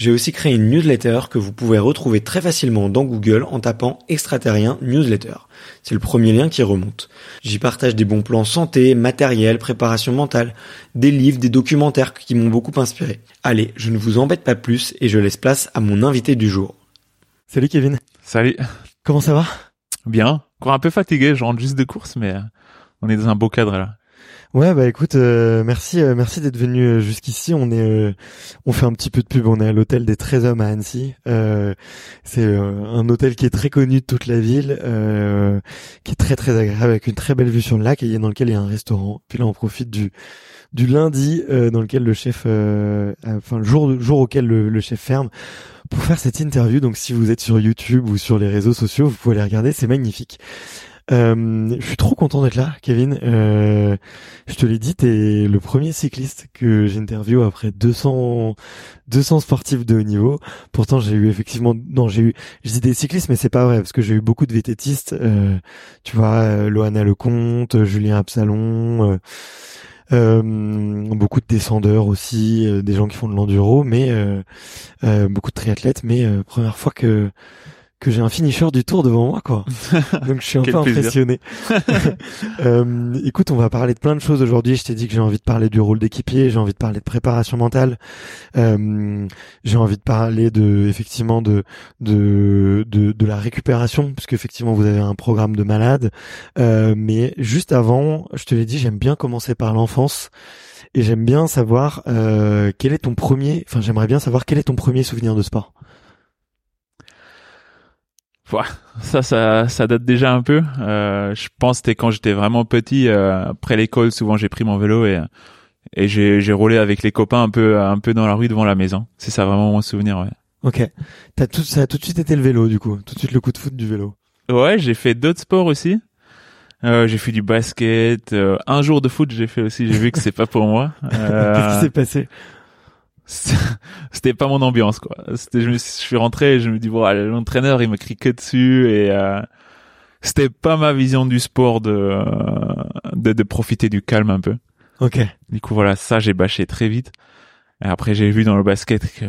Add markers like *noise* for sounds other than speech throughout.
j'ai aussi créé une newsletter que vous pouvez retrouver très facilement dans Google en tapant extraterrien newsletter. C'est le premier lien qui remonte. J'y partage des bons plans santé, matériel, préparation mentale, des livres, des documentaires qui m'ont beaucoup inspiré. Allez, je ne vous embête pas plus et je laisse place à mon invité du jour. Salut Kevin. Salut. Comment ça va? Bien. Encore un peu fatigué, je rentre juste de course, mais euh, on est dans un beau cadre là. Ouais bah écoute euh, merci euh, merci d'être venu euh, jusqu'ici. On est on fait un petit peu de pub. On est à l'hôtel des 13 hommes à Annecy. C'est un hôtel qui est très connu de toute la ville qui est très très agréable avec une très belle vue sur le lac et dans lequel il y a un restaurant. Puis là on profite du du lundi dans lequel le chef enfin le jour jour auquel le, le chef ferme pour faire cette interview. Donc si vous êtes sur YouTube ou sur les réseaux sociaux vous pouvez les regarder. C'est magnifique euh, je suis trop content d'être là, Kevin. Euh, je te l'ai dit, t'es le premier cycliste que j'interviewe après 200 200 sportifs de haut niveau. Pourtant, j'ai eu effectivement, non, j'ai eu, je dis des cyclistes, mais c'est pas vrai parce que j'ai eu beaucoup de vététistes. Euh, tu vois, Loana Lecomte, Julien Absalon. Beaucoup de descendeurs aussi, des gens qui font de l'enduro, mais beaucoup de triathlètes. Mais première fois que que j'ai un finisher du tour devant moi, quoi. *laughs* Donc je suis un peu impressionné. *laughs* *laughs* euh, écoute, on va parler de plein de choses aujourd'hui. Je t'ai dit que j'ai envie de parler du rôle d'équipier, j'ai envie de parler de préparation mentale, euh, j'ai envie de parler de effectivement de de de, de la récupération, parce qu'effectivement vous avez un programme de malade. Euh, mais juste avant, je te l'ai dit, j'aime bien commencer par l'enfance. Et j'aime bien savoir quel est ton premier, enfin j'aimerais bien savoir quel est ton premier souvenir de sport ça, ça, ça date déjà un peu. Euh, je pense c'était quand j'étais vraiment petit. Euh, après l'école, souvent j'ai pris mon vélo et et j'ai j'ai roulé avec les copains un peu un peu dans la rue devant la maison. C'est ça vraiment mon souvenir. Ouais. Ok. T'as tout ça a tout de suite été le vélo du coup. Tout de suite le coup de foot du vélo. Ouais, j'ai fait d'autres sports aussi. Euh, j'ai fait du basket. Euh, un jour de foot, j'ai fait aussi. J'ai vu que c'est pas pour moi. *laughs* Qu'est-ce qui s'est passé? *laughs* c'était pas mon ambiance quoi. C'était je, je suis rentré et je me dis bon l'entraîneur il me crie que dessus et euh, c'était pas ma vision du sport de, de, de profiter du calme un peu. OK. Du coup voilà, ça j'ai bâché très vite. Et après j'ai vu dans le basket que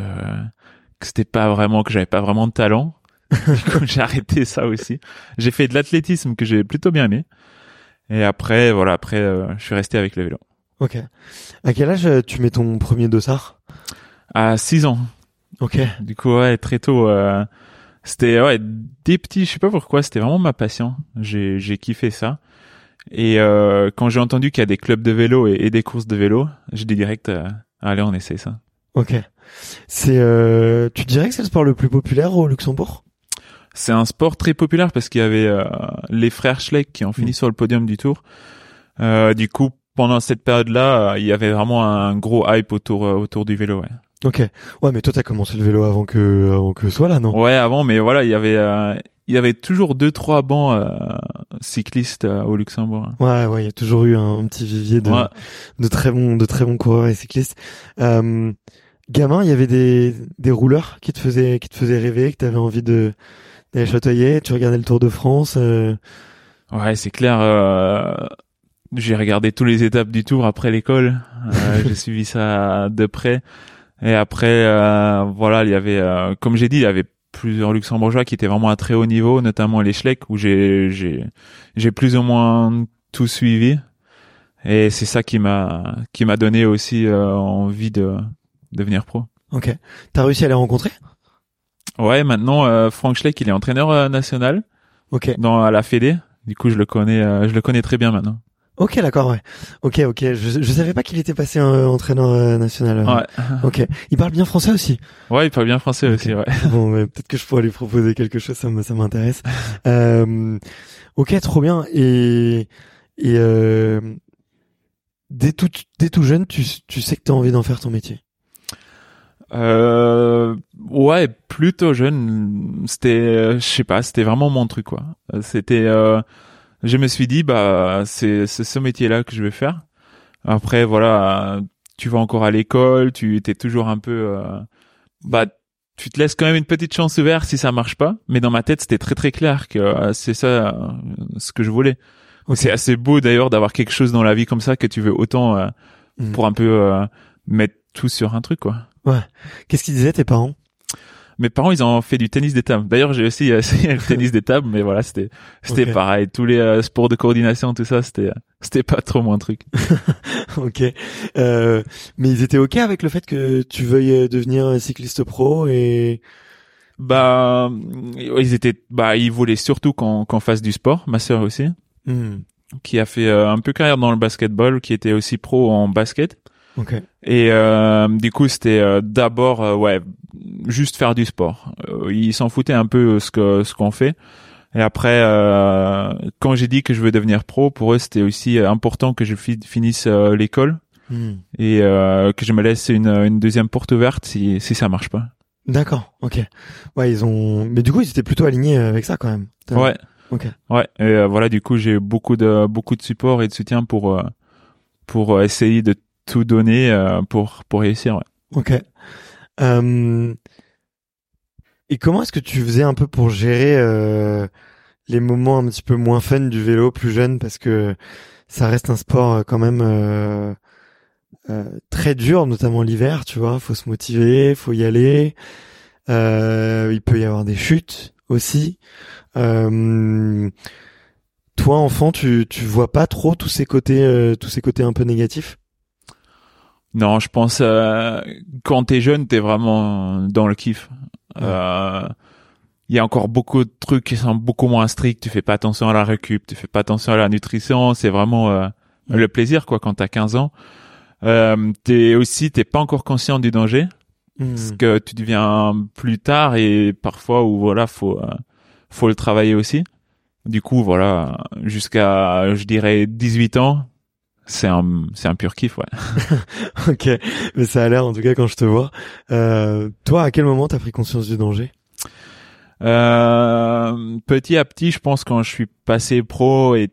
que c'était pas vraiment que j'avais pas vraiment de talent. *laughs* du coup j'ai arrêté ça aussi. J'ai fait de l'athlétisme que j'ai plutôt bien aimé. Et après voilà, après euh, je suis resté avec le vélo. OK. À quel âge euh, tu mets ton premier dossard? À 6 ans. Ok. Du coup, ouais, très tôt. Euh, c'était ouais, des petits, je sais pas pourquoi, c'était vraiment ma passion. J'ai j'ai kiffé ça. Et euh, quand j'ai entendu qu'il y a des clubs de vélo et, et des courses de vélo, j'ai dit direct, euh, allez, on essaie ça. Ok. C'est, euh, tu dirais que c'est le sport le plus populaire au Luxembourg? C'est un sport très populaire parce qu'il y avait euh, les frères Schleck qui ont fini Mm. sur le podium du Tour. Euh, du coup, pendant cette période-là, il y avait vraiment un gros hype autour autour du vélo. Ouais. Ok. Ouais, mais toi t'as commencé le vélo avant que avant que soit là, non? Ouais, avant, mais voilà, il y avait euh, il y avait toujours deux trois bancs euh, cyclistes euh, au Luxembourg. Ouais, ouais, il y a toujours eu un, un petit vivier de, Ouais. de très bons, de très bons coureurs et cyclistes. Euh, gamin, il y avait des, des rouleurs qui te faisaient, qui te faisaient rêver, que t'avais envie de d'aller châteauiller. Tu regardais le Tour de France. euh, Ouais, c'est clair. euh, j'ai regardé tous les étapes du Tour après l'école. Euh, *laughs* j'ai suivi ça de près. Et après, euh, voilà, il y avait, euh, comme j'ai dit, il y avait plusieurs Luxembourgeois qui étaient vraiment à très haut niveau, notamment les Schleck, où j'ai j'ai j'ai plus ou moins tout suivi. Et c'est ça qui m'a qui m'a donné aussi euh, envie de devenir pro. Ok. T'as réussi à les rencontrer? Ouais, maintenant euh, Frank Schleck, il est entraîneur euh, national Ok. dans à la Fédé. Du coup, je le connais, euh, je le connais très bien maintenant. Ok, d'accord, ouais. Ok, ok. Je, je savais pas qu'il était passé euh, entraîneur euh, national. euh. Ouais. *laughs* Ok. Il parle bien français aussi. Ouais, il parle bien français aussi, ouais. *laughs* bon, mais peut-être que je pourrais lui proposer quelque chose, ça me- ça m'intéresse. *laughs* euh, ok, trop bien. Et et euh, dès tout dès tout jeune, tu tu sais que t'as envie d'en faire ton métier? Euh, ouais, plutôt jeune, c'était, je sais pas, c'était vraiment mon truc, quoi. C'était, euh, je me suis dit, bah, c'est c'est ce métier-là que je vais faire. Après, voilà, tu vas encore à l'école, tu t'es toujours un peu, euh, bah, tu te laisses quand même une petite chance ouverte si ça marche pas. Mais dans ma tête, c'était très très clair que euh, c'est ça euh, ce que je voulais. C'est assez beau d'ailleurs d'avoir quelque chose dans la vie comme ça que tu veux autant Mm. pour un peu mettre tout sur un truc, quoi. Qu'est-ce qu'ils disaient tes parents? Mes parents, ils ont fait du tennis des tables. D'ailleurs, j'ai aussi *laughs* essayé le *laughs* tennis des tables, mais voilà, c'était c'était pareil. Tous les euh, sports de coordination, tout ça, c'était c'était pas trop mon truc. *laughs* Ok. Euh, mais ils étaient ok avec le fait que tu veuilles euh, devenir cycliste pro et Bah, ils étaient, bah, ils voulaient surtout qu'on qu'on fasse du sport. Ma sœur aussi, Hmm. qui a fait euh, un peu carrière dans le basketball, qui était aussi pro en basket. Ok. Et euh, du coup, c'était euh, d'abord, euh, ouais, juste faire du sport. Euh, ils s'en foutaient un peu ce que ce qu'on fait. Et après, euh, quand j'ai dit que je veux devenir pro, pour eux, c'était aussi euh, important que je fi- finisse euh, l'école Hmm. et euh, que je me laisse une, une deuxième porte ouverte si si ça marche pas. D'accord. Ok. Ouais, ils ont. Mais du coup, ils étaient plutôt alignés avec ça quand même. Ouais. Ok. Ouais. Et euh, voilà, du coup, j'ai beaucoup de beaucoup de support et de soutien pour euh, pour euh, essayer de tout donner euh, pour pour réussir. Ouais. Ok. Euh, Et comment est-ce que tu faisais un peu pour gérer euh, les moments un petit peu moins fun du vélo plus jeune? Parce que ça reste un sport euh, quand même euh, euh, très dur, notamment l'hiver, tu vois. Faut se motiver, faut y aller. Il peut y avoir des chutes aussi. Toi, enfant, tu tu vois pas trop tous ces côtés tous ces côtés un peu négatifs? Non, je pense euh, quand t'es jeune, t'es vraiment dans le kiff. Euh, Il y a encore beaucoup de trucs qui sont beaucoup moins stricts. Tu fais pas attention à la récup, tu fais pas attention à la nutrition. C'est vraiment euh, Ouais. le plaisir quoi quand t'as 15 ans. Euh, t'es aussi t'es pas encore conscient du danger Hmm. parce que tu deviens plus tard et parfois où voilà faut euh, faut le travailler aussi. Du coup voilà jusqu'à je dirais 18 ans, c'est un c'est un pur kiff ouais. *laughs* Ok, mais ça a l'air en tout cas quand je te vois. Euh, toi, à quel moment t'as pris conscience du danger? Euh, petit à petit, je pense quand je suis passé pro et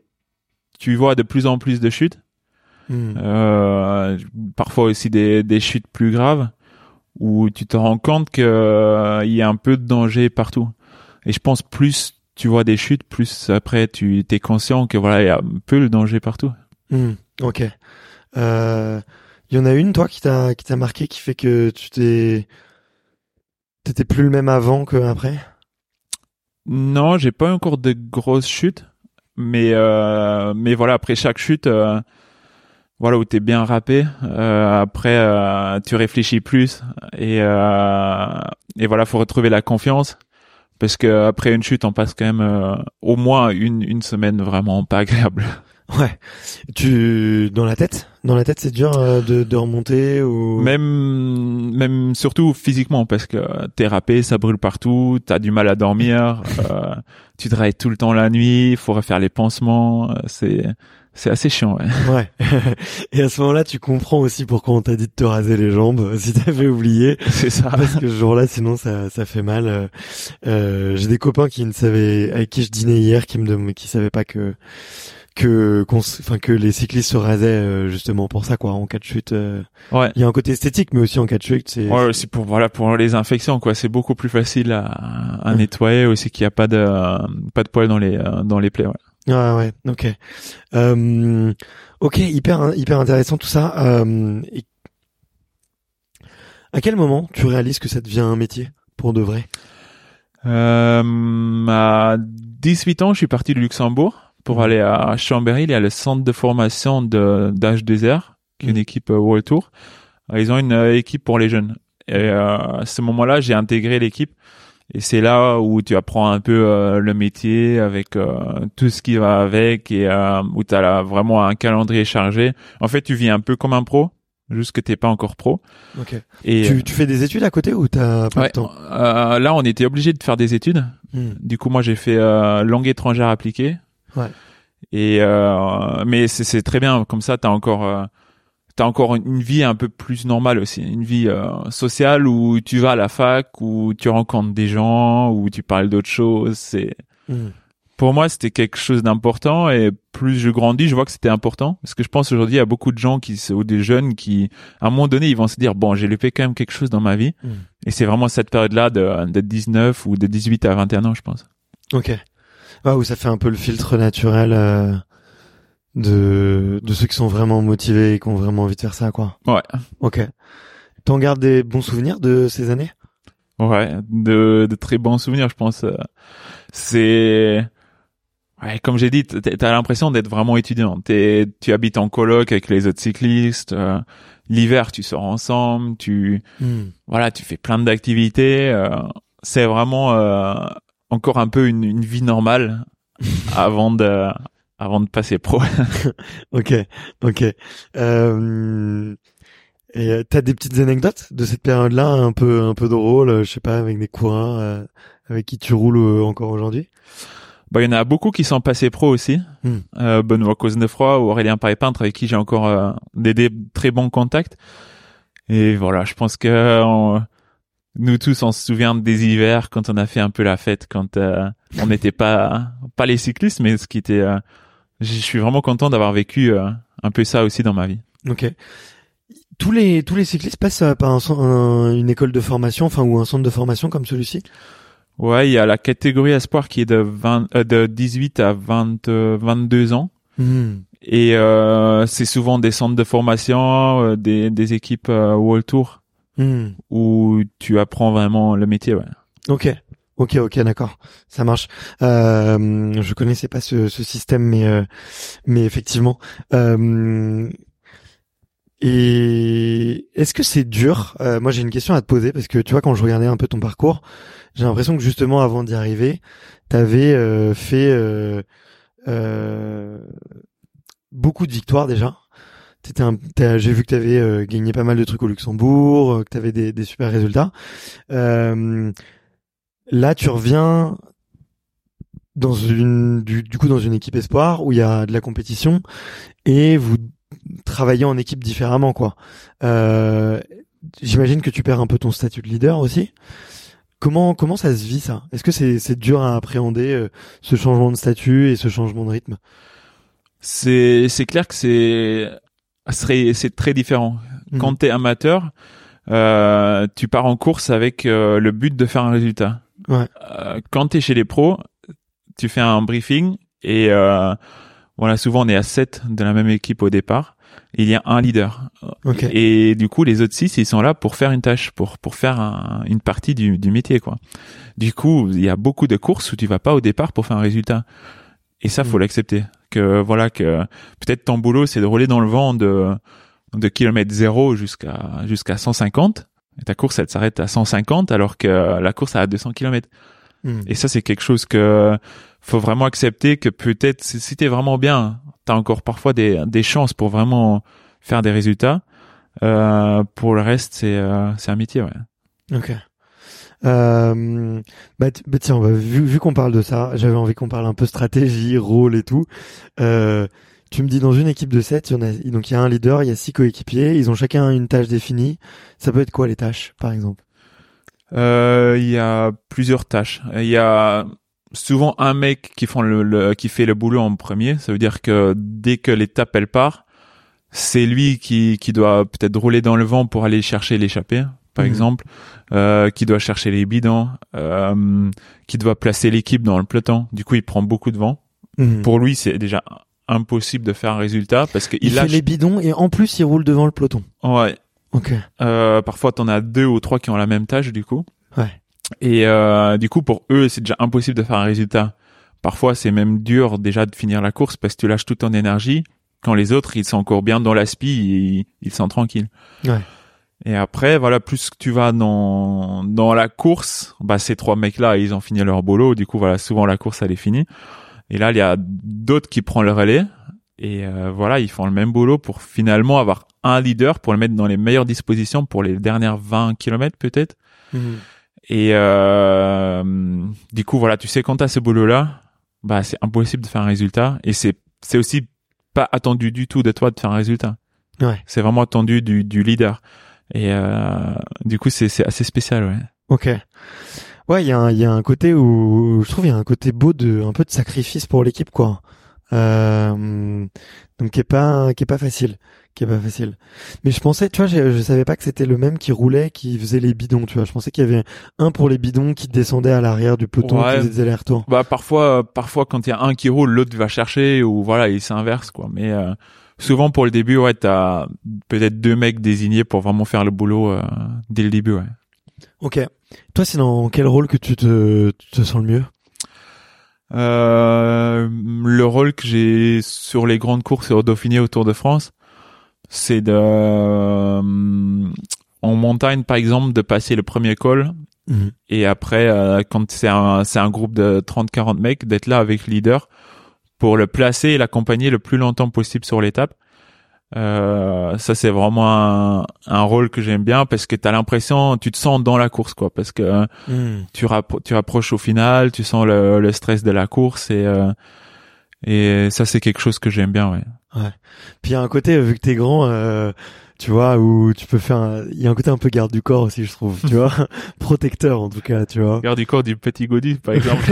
tu vois de plus en plus de chutes, Hmm. euh, parfois aussi des, des chutes plus graves, où tu te rends compte que euh, il y a un peu de danger partout. Et je pense plus tu vois des chutes, plus après tu t'es conscient que voilà il y a un peu le danger partout. Hmm. Ok. Euh, Il y en a une, toi, qui t'a qui t'a marqué, qui fait que tu t'es t'étais plus le même avant que après? Non, j'ai pas encore de grosses chutes, mais euh, mais voilà après chaque chute, euh, voilà où t'es bien râpé. euh, après, euh, tu réfléchis plus et euh, et voilà, faut retrouver la confiance parce que après une chute, on passe quand même euh, au moins une une semaine vraiment pas agréable. Ouais. Tu dans la tête, dans la tête, c'est dur euh, de, de remonter ou? Même, même surtout physiquement parce que t'es râpé, ça brûle partout, t'as du mal à dormir, *laughs* euh, tu travailles tout le temps la nuit, il faut refaire les pansements, euh, c'est c'est assez chiant. Ouais. *laughs* Ouais. *laughs* Et à ce moment-là, tu comprends aussi pourquoi on t'a dit de te raser les jambes si t'avais oublié. C'est ça. Parce que ce jour-là, sinon ça ça fait mal. Euh, euh, J'ai des copains qui ne savaient, avec qui je dînais hier, qui me qui savaient pas que que qu'on enfin que les cyclistes se rasaient euh, justement pour ça quoi en cas de chute. euh. Ouais. Il y a un côté esthétique, mais aussi en cas de chute, c'est Ouais, c'est pour voilà pour les infections quoi. C'est beaucoup plus facile à, à nettoyer aussi qu'il n'y a pas de pas de poils dans les euh, dans les plaies. Ouais. Ouais, ouais, ok. Euh, ok, hyper, hyper intéressant tout ça. Euh, et à quel moment tu réalises que ça devient un métier pour de vrai? Euh, à 18 ans, je suis parti de Luxembourg pour Mhm. aller à Chambéry. Il y a le centre de formation de d'H2R, qui est une Mhm. équipe euh, World Tour. Euh, Ils ont une euh, équipe pour les jeunes. Et à ce moment-là, j'ai intégré l'équipe. Et c'est là où tu apprends un peu euh, le métier avec euh, tout ce qui va avec et euh, où tu as vraiment un calendrier chargé. En fait, tu vis un peu comme un pro, juste que t'es pas encore pro. Ok. Et Tu, tu fais des études à côté ou t'as pas ouais, le temps? là, on était obligé de faire des études. Hmm. Du coup, moi, j'ai fait langue étrangère appliquée. Ouais. Et euh, mais c'est très bien comme ça. T'as encore euh, t'as encore une- vie un peu plus normale aussi, une vie euh, sociale où tu vas à la fac, où tu rencontres des gens, où tu parles d'autres choses. C'est Hmm. pour moi, c'était quelque chose d'important et plus je grandis, je vois que c'était important parce que je pense aujourd'hui il y a beaucoup de gens qui ou des jeunes qui à un moment donné, ils vont se dire bon, j'ai loupé quand même quelque chose dans ma vie Hmm. et c'est vraiment cette période-là de, de 19 ou de 18 à 21 ans, je pense. Ok. Ah, où ça fait un peu le filtre naturel euh, de de ceux qui sont vraiment motivés et qui ont vraiment envie de faire ça, quoi. Ouais. Ok. T'en gardes des bons souvenirs de ces années? Ouais, de, de très bons souvenirs, je pense. C'est, ouais, comme j'ai dit, t'as l'impression d'être vraiment étudiant. T'es, tu habites en coloc avec les autres cyclistes. euh, L'hiver, tu sors ensemble. Tu, Hmm. voilà, tu fais plein d'activités. euh, c'est vraiment euh, encore un peu une, une vie normale *laughs* avant de, avant de passer pro. *laughs* Ok, ok. Euh, et euh, t'as des petites anecdotes de cette période-là, un peu, un peu drôles, euh, je sais pas, avec des coureurs euh, avec qui tu roules euh, encore aujourd'hui? Bah, il y en a beaucoup qui sont passés pro aussi. Hmm. Euh, Benoît Cosnefroy ou Aurélien Paris-Peintre avec qui j'ai encore des, des très bons contacts. Et voilà, je pense que on- nous tous, on se souvient des hivers quand on a fait un peu la fête, quand euh, on n'était pas pas les cyclistes, mais ce qui était. euh, je suis vraiment content d'avoir vécu euh, un peu ça aussi dans ma vie. Ok. Tous les tous les cyclistes passent euh, par un, une école de formation, enfin ou un centre de formation comme celui-ci? Ouais, il y a la catégorie espoir qui est de 20, euh, de 18 à 20, euh, 22 ans. Hmm. Et euh, c'est souvent des centres de formation, euh, des, des équipes euh, World Tour Hmm. où tu apprends vraiment le métier. Ouais. Ok, ok, ok, d'accord, ça marche. Euh, je connaissais pas ce, ce système, mais euh, mais effectivement. Euh, et est-ce que c'est dur? Euh, Moi, j'ai une question à te poser parce que tu vois, quand je regardais un peu ton parcours, j'ai l'impression que justement avant d'y arriver, t'avais euh, fait euh, euh, beaucoup de victoires déjà. J'ai vu que t'avais euh, gagné pas mal de trucs au Luxembourg, euh, que t'avais des, des super résultats. Euh, là, tu reviens dans une du, du coup dans une équipe espoir où il y a de la compétition et vous travaillez en équipe différemment quoi. Euh, J'imagine que tu perds un peu ton statut de leader aussi. Comment comment ça se vit ça? Est-ce que c'est c'est dur à appréhender euh, ce changement de statut et ce changement de rythme? C'est c'est clair que c'est c'est très différent. Mhm. Quand t'es amateur, euh, tu pars en course avec euh, le but de faire un résultat. Ouais. Euh, quand t'es chez les pros, tu fais un briefing et voilà souvent on est à 7 de la même équipe au départ. Il y a un leader. Et du coup, les autres six, ils sont là pour faire une tâche, pour pour faire un- une partie du, du métier, quoi. Du coup, il y a beaucoup de courses où tu vas pas au départ pour faire un résultat. Et ça, faut Mm. l'accepter. Que voilà, que peut-être ton boulot, c'est de rouler dans le vent de de kilomètre zéro jusqu'à jusqu'à 150. Et ta course, elle s'arrête à 150, alors que la course a 200 kilomètres. Hmm. Et ça, c'est quelque chose que faut vraiment accepter que peut-être si si t'es vraiment bien, t'as encore parfois des, des chances pour vraiment faire des résultats. Euh, pour le reste, c'est euh, c'est un métier, ouais. Ok. Euh, bah, bah tiens, bah, vu, vu qu'on parle de ça, j'avais envie qu'on parle un peu stratégie, rôle et tout. Euh, tu me dis dans une équipe de 7, il y en a, donc il y a un leader, il y a six coéquipiers, ils ont chacun une tâche définie. Ça peut être quoi les tâches, par exemple? Euh, Il y a plusieurs tâches. Il y a souvent un mec qui font le- qui fait le boulot en premier. Ça veut dire que dès que l'étape elle part, c'est lui qui qui doit peut-être rouler dans le vent pour aller chercher l'échappée, par Mhm. exemple, euh, qui doit chercher les bidons, euh, qui doit placer l'équipe dans le peloton. Du coup, il prend beaucoup de vent. Mhm. Pour lui, c'est déjà impossible de faire un résultat parce qu'il Il fait lâche. les bidons et en plus il roule devant le peloton. Ouais. Ok. Euh, parfois, t'en as deux ou trois qui ont la même tâche, du coup. Ouais. Et euh, du coup, pour eux, c'est déjà impossible de faire un résultat. Parfois, c'est même dur déjà de finir la course parce que tu lâches toute ton énergie quand les autres, ils sont encore bien dans l'aspi, ils, ils sont tranquilles. Ouais. Et après, voilà, plus que tu vas dans dans la course, bah ces trois mecs-là, ils ont fini leur boulot. Du coup, voilà, souvent la course elle est finie. Et là, il y a d'autres qui prennent le relais. Et euh, voilà, ils font le même boulot pour finalement avoir un leader pour le mettre dans les meilleures dispositions pour les dernières 20 kilomètres peut-être. Mhm. Et euh, du coup, voilà, tu sais, quand t'as ce boulot-là, bah, c'est impossible de faire un résultat. Et c'est, c'est aussi pas attendu du tout de toi de faire un résultat. Ouais. C'est vraiment attendu du, du leader. Et euh, du coup, c'est, c'est assez spécial, ouais. Ok. Ouais, il y a un, il y a un côté où je trouve il y a un côté beau de un peu de sacrifice pour l'équipe quoi. Euh, donc qui est pas qui est pas facile, qui est pas facile. Mais je pensais, tu vois, je, je savais pas que c'était le même qui roulait, qui faisait les bidons, tu vois. Je pensais qu'il y avait un pour les bidons qui descendait à l'arrière du peloton, Ouais. qui faisait des allers-retours. Bah, parfois, euh, parfois, quand il y a un qui roule, l'autre va chercher ou voilà, il s'inverse, quoi. Mais euh, souvent, pour le début, ouais, t'as peut-être deux mecs désignés pour vraiment faire le boulot euh, dès le début, ouais. Ok. Toi, c'est dans quel rôle que tu te, tu te sens le mieux? Euh, le rôle que j'ai sur les grandes courses au Dauphiné au Tour de France, c'est de euh, en montagne par exemple de passer le premier col Mhm. et après euh, quand c'est un c'est un groupe de 30 40 mecs d'être là avec le leader pour le placer et l'accompagner le plus longtemps possible sur l'étape. Euh, ça c'est vraiment un, un rôle que j'aime bien parce que tu as l'impression tu te sens dans la course quoi parce que euh, Mhm. tu, rappro- tu approches au final, tu sens le, le stress de la course et euh, et ça c'est quelque chose que j'aime bien ouais. Puis il y a un côté, vu que t'es grand, euh, tu vois, où tu peux faire, un- il y a un côté un peu garde du corps aussi, je trouve, tu vois, *laughs* *laughs* protecteur en tout cas, tu vois. Regarde du corps du petit Gaudi par *laughs* exemple.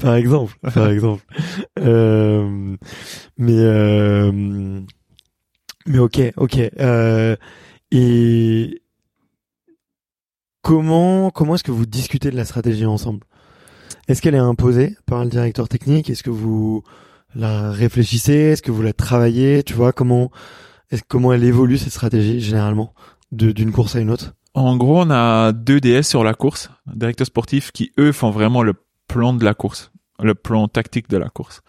par exemple, par exemple. Euh, mais euh, mais ok, ok. Euh, et comment comment est-ce que vous discutez de la stratégie ensemble? Est-ce qu'elle est imposée par le directeur technique? Est-ce que vous la réfléchissez? Est-ce que vous la travaillez? Tu vois comment comment elle évolue cette stratégie généralement? D'une course à une autre? En gros, on a deux DS sur la course, directeurs sportifs qui eux font vraiment le plan de la course, le plan tactique de la course.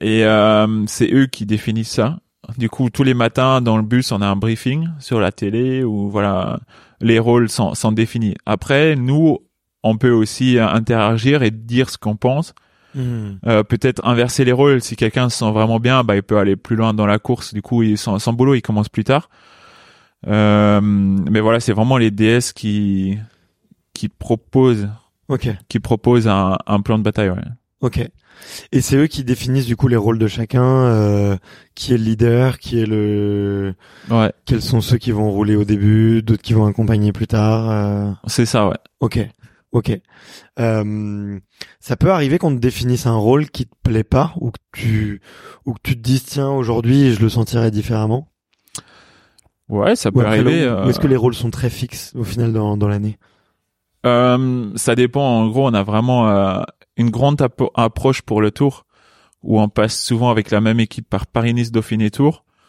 Et euh, c'est eux qui définissent ça. Du coup, tous les matins dans le bus, on a un briefing sur la télé où voilà, les rôles sont, sont définis. Après, nous, on peut aussi interagir et dire ce qu'on pense. Euh, peut-être inverser les rôles. Si quelqu'un se sent vraiment bien, bah, il peut aller plus loin dans la course. Du coup, il, son, son boulot, il commence plus tard. Euh, mais voilà, c'est vraiment les DS qui qui proposent Ok, qui proposent un, un plan de bataille. Ouais. ok. Et c'est eux qui définissent du coup les rôles de chacun, euh, qui est le leader, qui est le, Ouais, quels sont ceux qui vont rouler au début, d'autres qui vont accompagner plus tard. euh, c'est ça. Ouais. Ok, ok. Euh, ça peut arriver qu'on te définisse un rôle qui te plaît pas ou que tu ou que tu te dises tiens aujourd'hui je le sentirais différemment? Ouais, ça peut arriver. le- euh, ou est-ce que les rôles sont très fixes au final dans dans l'année? Euh, ça dépend. En gros, on a vraiment euh, une grande approche pour le tour où on passe souvent avec la même équipe par Paris-Nice,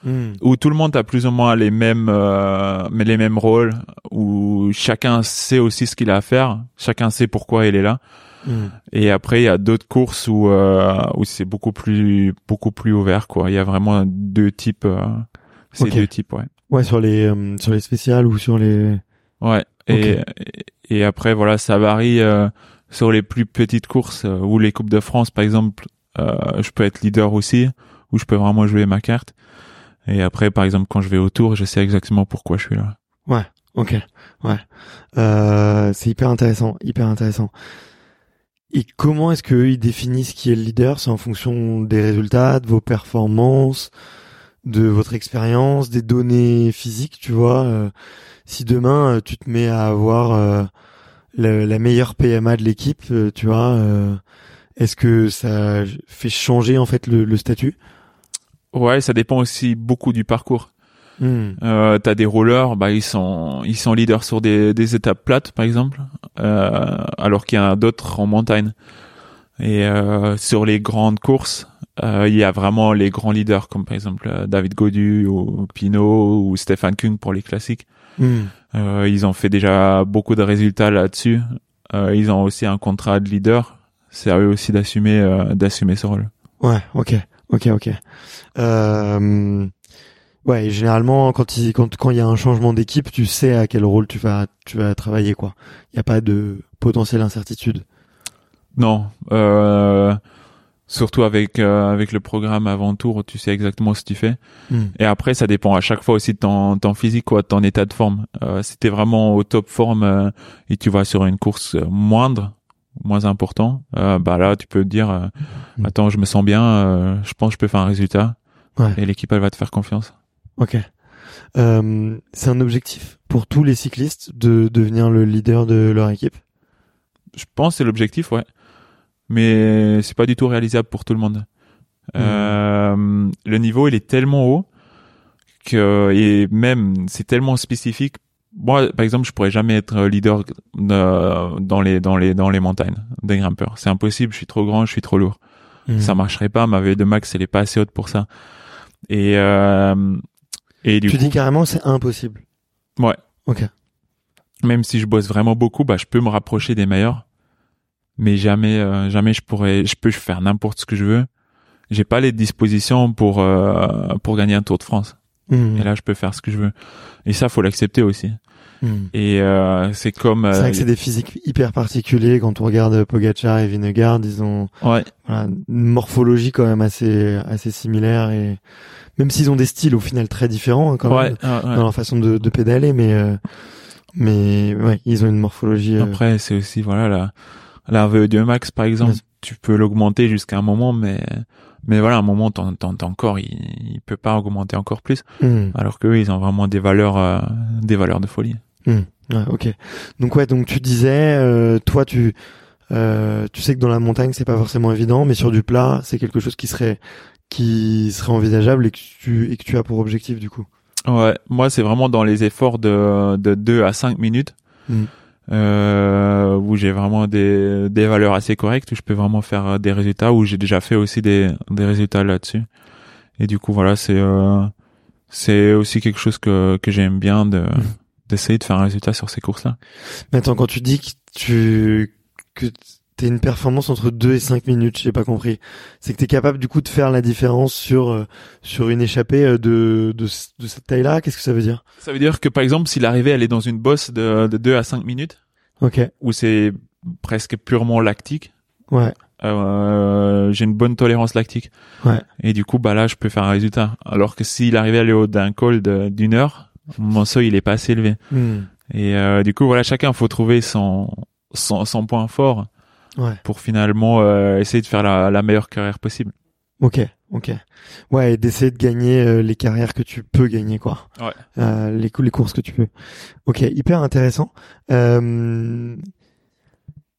Hmm. où tout le monde a plus ou moins les mêmes euh, mais les mêmes rôles où chacun sait aussi ce qu'il a à faire chacun sait pourquoi il est là Hmm. et après il y a d'autres courses où euh, où c'est beaucoup plus beaucoup plus ouvert quoi il y a vraiment deux types euh, c'est Ok. deux types ouais Ouais sur les euh, sur les spéciales ou sur les ouais et, et et après voilà ça varie euh, sur les plus petites courses euh, ou les coupes de France par exemple, euh, je peux être leader aussi, où je peux vraiment jouer ma carte. Et après, par exemple, quand je vais au tour, je sais exactement pourquoi je suis là. Ouais, ok, ouais. Euh, c'est hyper intéressant, hyper intéressant. Et comment est-ce qu'eux, ils définissent qui est le leader? C'est en fonction des résultats, de vos performances, de votre expérience, des données physiques, tu vois. Euh, si demain, euh, tu te mets à avoir euh, la, meilleure PMA de l'équipe, tu vois, est-ce que ça fait changer en fait le statut? Ouais, ça dépend aussi beaucoup du parcours. Hmm. Euh, t'as des rollers, bah ils sont ils sont leaders sur des, des étapes plates par exemple, euh, alors qu'il y en a d'autres en montagne. Et euh, sur les grandes courses, euh, il y a vraiment les grands leaders comme par exemple euh, David Godu ou Pinot ou Stefan Kung pour les classiques. Euh, ils ont fait déjà beaucoup de résultats là-dessus. ils ont aussi un contrat de leader. C'est à eux aussi d'assumer d'assumer ce rôle. Ouais, ok, ok, ok. Euh, Ouais, et généralement quand il quand quand il y a un changement d'équipe, tu sais à quel rôle tu vas tu vas travailler quoi. Il n'y a pas de potentielle incertitude. Non, euh, surtout avec euh, avec le programme avant tour, tu sais exactement ce que tu fais. Hmm. Et après, ça dépend à chaque fois aussi de ton ton physique quoi, de ton état de forme. Euh, si t'es vraiment au top forme euh, et tu vas sur une course moindre, moins important, euh, bah là tu peux dire, hmm. attends, je me sens bien, je pense que je peux faire un résultat. Ouais. Et l'équipe elle va te faire confiance. Ok. Euh, c'est un objectif pour tous les cyclistes de devenir le leader de leur équipe? Je pense c'est l'objectif, ouais. Mais c'est pas du tout réalisable pour tout le monde. Euh, le niveau, il est tellement haut que et même c'est tellement spécifique. Moi, par exemple, je pourrais jamais être leader dans les dans les dans les montagnes des grimpeurs. C'est impossible. Je suis trop grand, je suis trop lourd. Hmm. Ça marcherait pas. Ma veille de max, elle est pas assez haute pour ça. Et euh, et du tu dis carrément c'est impossible. Ouais. Ok. Même si je bosse vraiment beaucoup, bah je peux me rapprocher des meilleurs, mais jamais, euh, jamais je pourrais, je peux faire n'importe ce que je veux. J'ai pas les dispositions pour euh, pour gagner un Tour de France. Mmh. Et là, je peux faire ce que je veux. Et ça, faut l'accepter aussi. Mmh. Et euh, c'est comme. c'est vrai que c'est des physiques hyper particuliers. Quand on regarde Pogacar et Vingegaard, ils ont ouais. voilà, une morphologie quand même assez assez similaire et même s'ils ont des styles au final très différents hein, quand même dans leur façon de, de pédaler, mais euh, mais ouais, ils ont une morphologie. Euh, Après, c'est aussi voilà la la VO2 max par exemple, tu peux l'augmenter jusqu'à un moment, mais mais voilà, à un moment ton, ton, ton corps il, il peut pas augmenter encore plus, hmm. alors que ils ont vraiment des valeurs euh, des valeurs de folie. Hmm. Ouais, ok. Donc ouais, donc tu disais, toi tu euh, tu sais que dans la montagne c'est pas forcément évident, mais sur du plat c'est quelque chose qui serait qui serait envisageable et que tu et que tu as pour objectif du coup? Ouais, moi c'est vraiment dans les efforts de de 2 à 5 minutes. Hmm. Euh, où j'ai vraiment des, des valeurs assez correctes, où je peux vraiment faire des résultats, où j'ai déjà fait aussi des, des résultats là-dessus. Et du coup, voilà, c'est euh, c'est aussi quelque chose que, que j'aime bien de hmm. d'essayer de faire un résultat sur ces courses-là. Mais attends, quand tu dis que tu que t'es une performance entre 2 et 5 minutes, j'ai pas compris. C'est que t'es capable du coup de faire la différence sur euh, sur une échappée euh, de de, de cette taille-là. Qu'est-ce que ça veut dire? Ça veut dire que par exemple, si l'arrivée elle est dans une bosse de de 2 à 5 minutes, ok, où c'est presque purement lactique. Ouais. Euh, j'ai une bonne tolérance lactique. Ouais. Et du coup, bah là, je peux faire un résultat. Alors que si l'arrivée elle est haut d'un col d'une heure, mon seuil il est pas assez élevé. Hmm. Et euh, du coup, voilà, chacun faut trouver son son, son point fort pour finalement euh, essayer de faire la, la, meilleure carrière possible. Ok, ok. Ouais, et d'essayer de gagner euh, les carrières que tu peux gagner, quoi. Ouais. Euh, les, les courses que tu peux. Ok, hyper intéressant. Euh,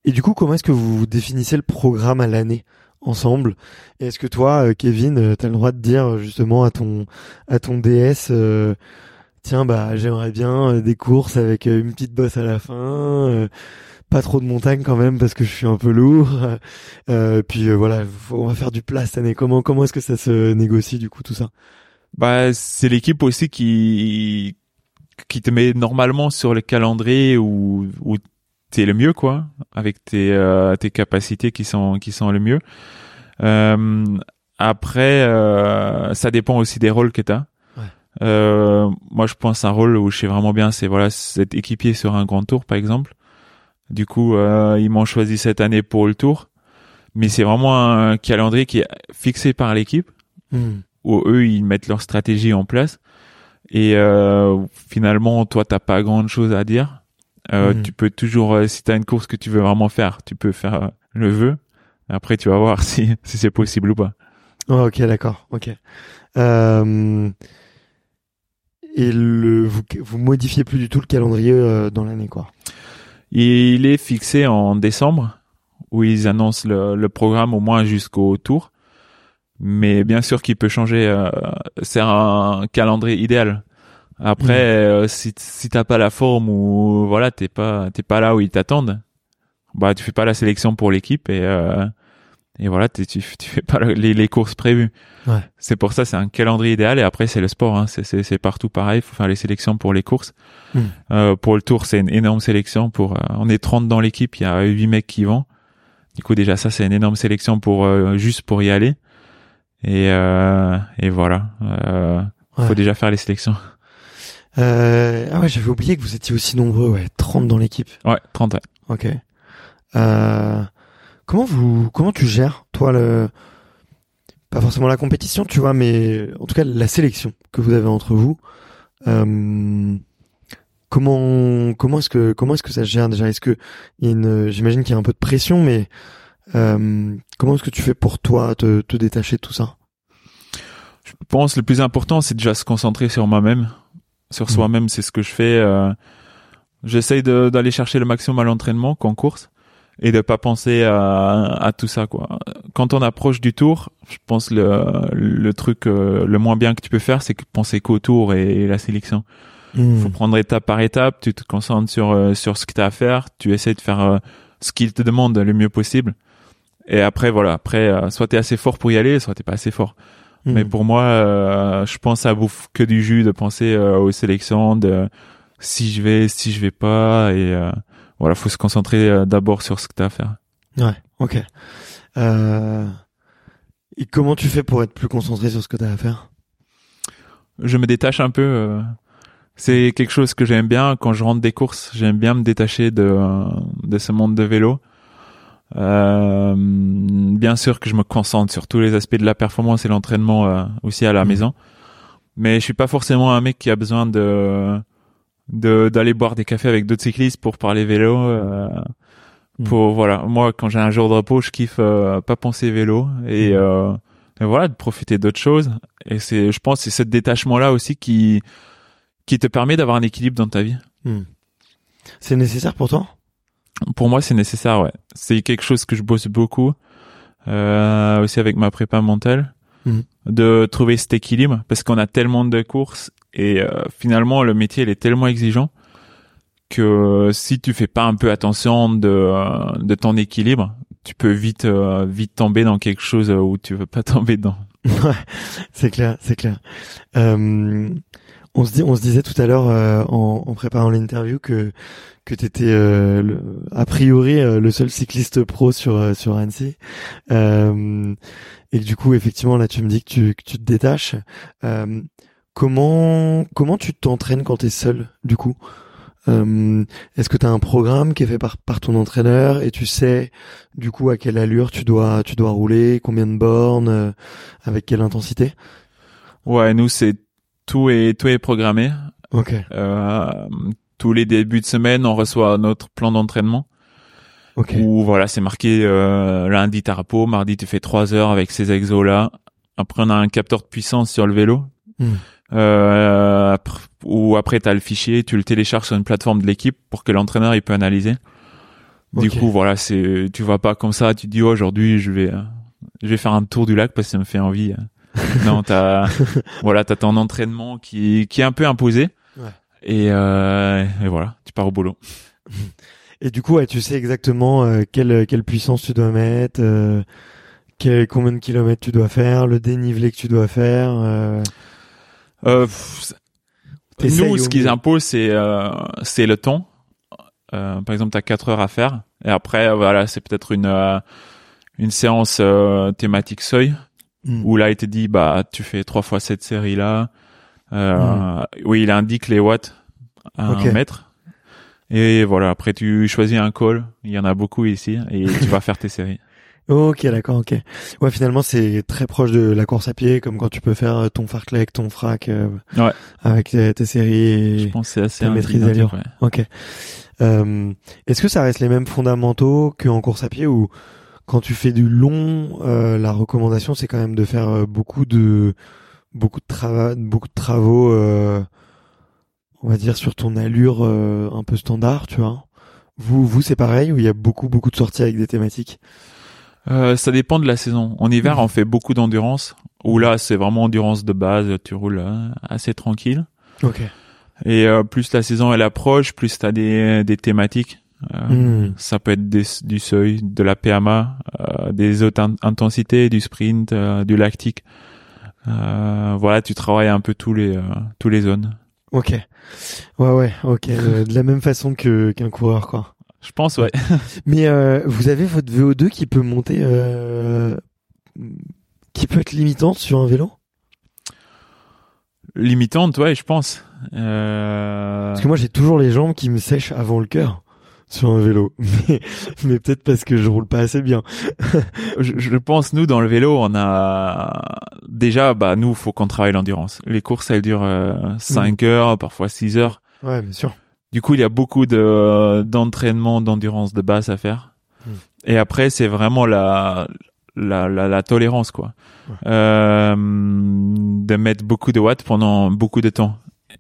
et du coup, comment est-ce que vous définissez le programme à l'année ensemble? Est-ce que toi, Kevin, tu as le droit de dire justement à ton à ton DS tiens bah j'aimerais bien des courses avec une petite bosse à la fin pas trop de montagne quand même parce que je suis un peu lourd. *laughs* Euh, puis euh, voilà, on va faire du plat cette année. Comment comment est-ce que ça se négocie du coup tout ça? Bah c'est l'équipe aussi qui qui te met normalement sur le calendrier où où t'es le mieux quoi, avec tes euh, tes capacités qui sont qui sont le mieux. Euh, après, euh, ça dépend aussi des rôles que t'as. Ouais. moi, je pense un rôle où je sais vraiment bien, c'est voilà, cet équipier sur un grand tour, par exemple Du coup, euh, ils m'ont choisi cette année pour le tour. Mais c'est vraiment un calendrier qui est fixé par l'équipe, Hmm. où eux, ils mettent leur stratégie en place. Et euh, finalement, toi, t'as pas grand chose à dire. Euh, Mhm. Tu peux toujours, si t'as une course que tu veux vraiment faire, tu peux faire le vœu. Après, tu vas voir *laughs* si, si c'est possible ou pas. Ouais, ok, d'accord. Ok. Euh, et le vous, vous modifiez plus du tout le calendrier euh, dans l'année, quoi. Et il est fixé en décembre, où ils annoncent le, le programme au moins jusqu'au tour. Mais bien sûr qu'il peut changer. euh, c'est un calendrier idéal. Après, euh, si, si t'as pas la forme ou voilà, t'es pas t'es pas là où ils t'attendent, bah tu fais pas la sélection pour l'équipe et euh, et voilà, tu tu fais pas le- les, les courses prévues. Ouais. C'est pour ça, c'est un calendrier idéal. Et après, c'est le sport. Hein. C'est c'est c'est partout pareil. Faut faire les sélections pour les courses. Hmm. Euh, pour le tour, c'est une énorme sélection. Pour euh, on est 30 dans l'équipe, il y a 8 mecs qui vont. Du coup, déjà ça, c'est une énorme sélection pour euh, juste pour y aller. Et euh, et voilà. Euh, Ouais. Faut déjà faire les sélections. Euh, ah ouais, j'avais oublié que vous étiez aussi nombreux, ouais, 30 dans l'équipe. Ouais, 30. ouais. Ok. Euh, comment vous, comment tu gères, toi, le, pas forcément la compétition, tu vois, mais en tout cas la sélection que vous avez entre vous. Euh, comment, comment est-ce que, comment est-ce que ça se gère déjà? Est-ce que j'imagine qu'il y a un peu de pression, mais euh, comment est-ce que tu fais pour toi te, te détacher de tout ça? Je pense le plus important, c'est déjà se concentrer sur moi-même, sur Mhm. soi-même. C'est ce que je fais. euh, J'essaye d'aller chercher le maximum à l'entraînement qu'en course et de pas penser à, à tout ça quoi. Quand on approche du tour, je pense le le truc euh, le moins bien que tu peux faire, c'est que penser qu'au tour et, la sélection. Hmm. Faut prendre étape par étape. Tu te concentres sur euh, sur ce que tu as à faire. Tu essaies de faire euh, ce qu'il te demande le mieux possible. Et après voilà, après soit t'es assez fort pour y aller, soit t'es pas assez fort. Hmm. Mais pour moi, je pense à bouffe que du jus, de penser aux sélections, de si je vais, si je vais pas, et euh, voilà, faut se concentrer euh, d'abord sur ce que t'as à faire. Ouais, ok. Euh, et comment tu fais pour être plus concentré sur ce que tu as à faire? Je me détache un peu. euh, c'est quelque chose que j'aime bien quand je rentre des courses. J'aime bien me détacher de de ce monde de vélo. Euh, bien sûr que je me concentre sur tous les aspects de la performance et l'entraînement euh, aussi à la Mhm. maison. Mais je suis pas forcément un mec qui a besoin de de d'aller boire des cafés avec d'autres cyclistes pour parler vélo. euh, Mhm. Pour voilà, moi quand j'ai un jour de repos, je kiffe euh, pas penser vélo et, Mhm. euh, et voilà de profiter d'autres choses. Et c'est, je pense, c'est ce détachement là aussi qui qui te permet d'avoir un équilibre dans ta vie. Hmm. C'est nécessaire pour toi? Pour moi, c'est nécessaire, ouais. C'est quelque chose que je bosse beaucoup, euh, aussi avec ma prépa mentale, de trouver cet équilibre, parce qu'on a tellement de courses et euh, finalement le métier il est tellement exigeant que si tu fais pas un peu attention de euh, de ton équilibre, tu peux vite euh, vite tomber dans quelque chose où tu veux pas *laughs* tomber dedans. Ouais, c'est clair, c'est clair. Euh, on se dit, on se disait tout à l'heure euh, en, en préparant l'interview que que t'étais euh, le- a priori euh, le seul cycliste pro sur euh, sur Annecy euh, et du coup effectivement là tu me dis que tu que tu te détaches. Comment comment tu t'entraînes quand t'es seul du coup? Euh, Est-ce que tu as un programme qui est fait par, par ton entraîneur et tu sais du coup à quelle allure tu dois tu dois rouler, combien de bornes, euh, avec quelle intensité? Ouais, nous c'est tout est tout est programmé. Ok, Euh, tous les débuts de semaine, on reçoit notre plan d'entraînement. ok, Où voilà, c'est marqué euh, lundi t'as repos, mardi tu fais trois heures avec ces exos là. Après on a un capteur de puissance sur le vélo. Hmm. Euh, après- ou après t'as le fichier, tu le télécharges sur une plateforme de l'équipe pour que l'entraîneur il peut analyser. Du coup voilà, c'est tu vas pas comme ça, tu te dis oh, aujourd'hui je vais euh, je vais faire un tour du lac parce que ça me fait envie. *laughs* non, t'as voilà, t'as ton entraînement qui qui est un peu imposé. Ouais. Et, euh, et voilà, tu pars au boulot. Et du coup, ouais, tu sais exactement euh, quelle quelle puissance tu dois mettre, euh, quel- combien de kilomètres tu dois faire, le dénivelé que tu dois faire. euh, Euh, nous, ce qu'ils imposent, c'est euh, c'est le temps. Euh, par exemple, t'as quatre heures à faire, et après, voilà, c'est peut-être une euh, une séance thématique seuil hmm. où là, il te dit, bah, tu fais trois fois cette série là. Euh, Hmm. Oui, il indique les watts à Ok. un mètre. Et voilà, après tu choisis un call, il y en a beaucoup ici, et tu vas faire tes séries. Ok, d'accord, ok. Ouais, finalement, c'est très proche de la course à pied, comme quand tu peux faire ton fartlek, ton frac, euh, Ouais. avec tes, tes séries. Et... Je pense que c'est assez ouais. Ok. Euh, Est-ce que ça reste les mêmes fondamentaux qu'en course à pied ou quand tu fais du long, euh, la recommandation c'est quand même de faire euh, beaucoup de beaucoup de travail, beaucoup de travaux, euh, on va dire sur ton allure euh, un peu standard, tu vois. Vous, vous c'est pareil ou il y a beaucoup beaucoup de sorties avec des thématiques? Euh, ça dépend de la saison. En hiver, Mhm. on fait beaucoup d'endurance. Où là, c'est vraiment endurance de base. Tu roules euh, assez tranquille. Ok. Et euh, plus la saison elle approche, plus t'as des des thématiques. Euh, Hmm. Ça peut être des, du seuil, de la PMA, euh, des hautes in- intensités, du sprint, euh, du lactique. Euh, voilà, tu travailles un peu tous les euh, tous les zones. Ok. Ouais ouais. Ok. *laughs* Euh, de la même façon que qu'un coureur quoi. Je pense, ouais. Mais euh, vous avez votre VO2 qui peut monter, euh, qui peut être limitante sur un vélo? Limitante, ouais, je pense. Euh... Parce que moi j'ai toujours les jambes qui me sèchent avant le cœur sur un vélo, *laughs* mais, mais peut-être parce que je roule pas assez bien. *laughs* je, je pense nous dans le vélo on a déjà bah nous faut qu'on travaille l'endurance les courses elles durent euh, 5 heures parfois 6 heures Ouais, bien sûr. Du coup il y a beaucoup de d'entraînement d'endurance de base à faire Mm. et après c'est vraiment la la, la la tolérance quoi Ouais. euh, de mettre beaucoup de watts pendant beaucoup de temps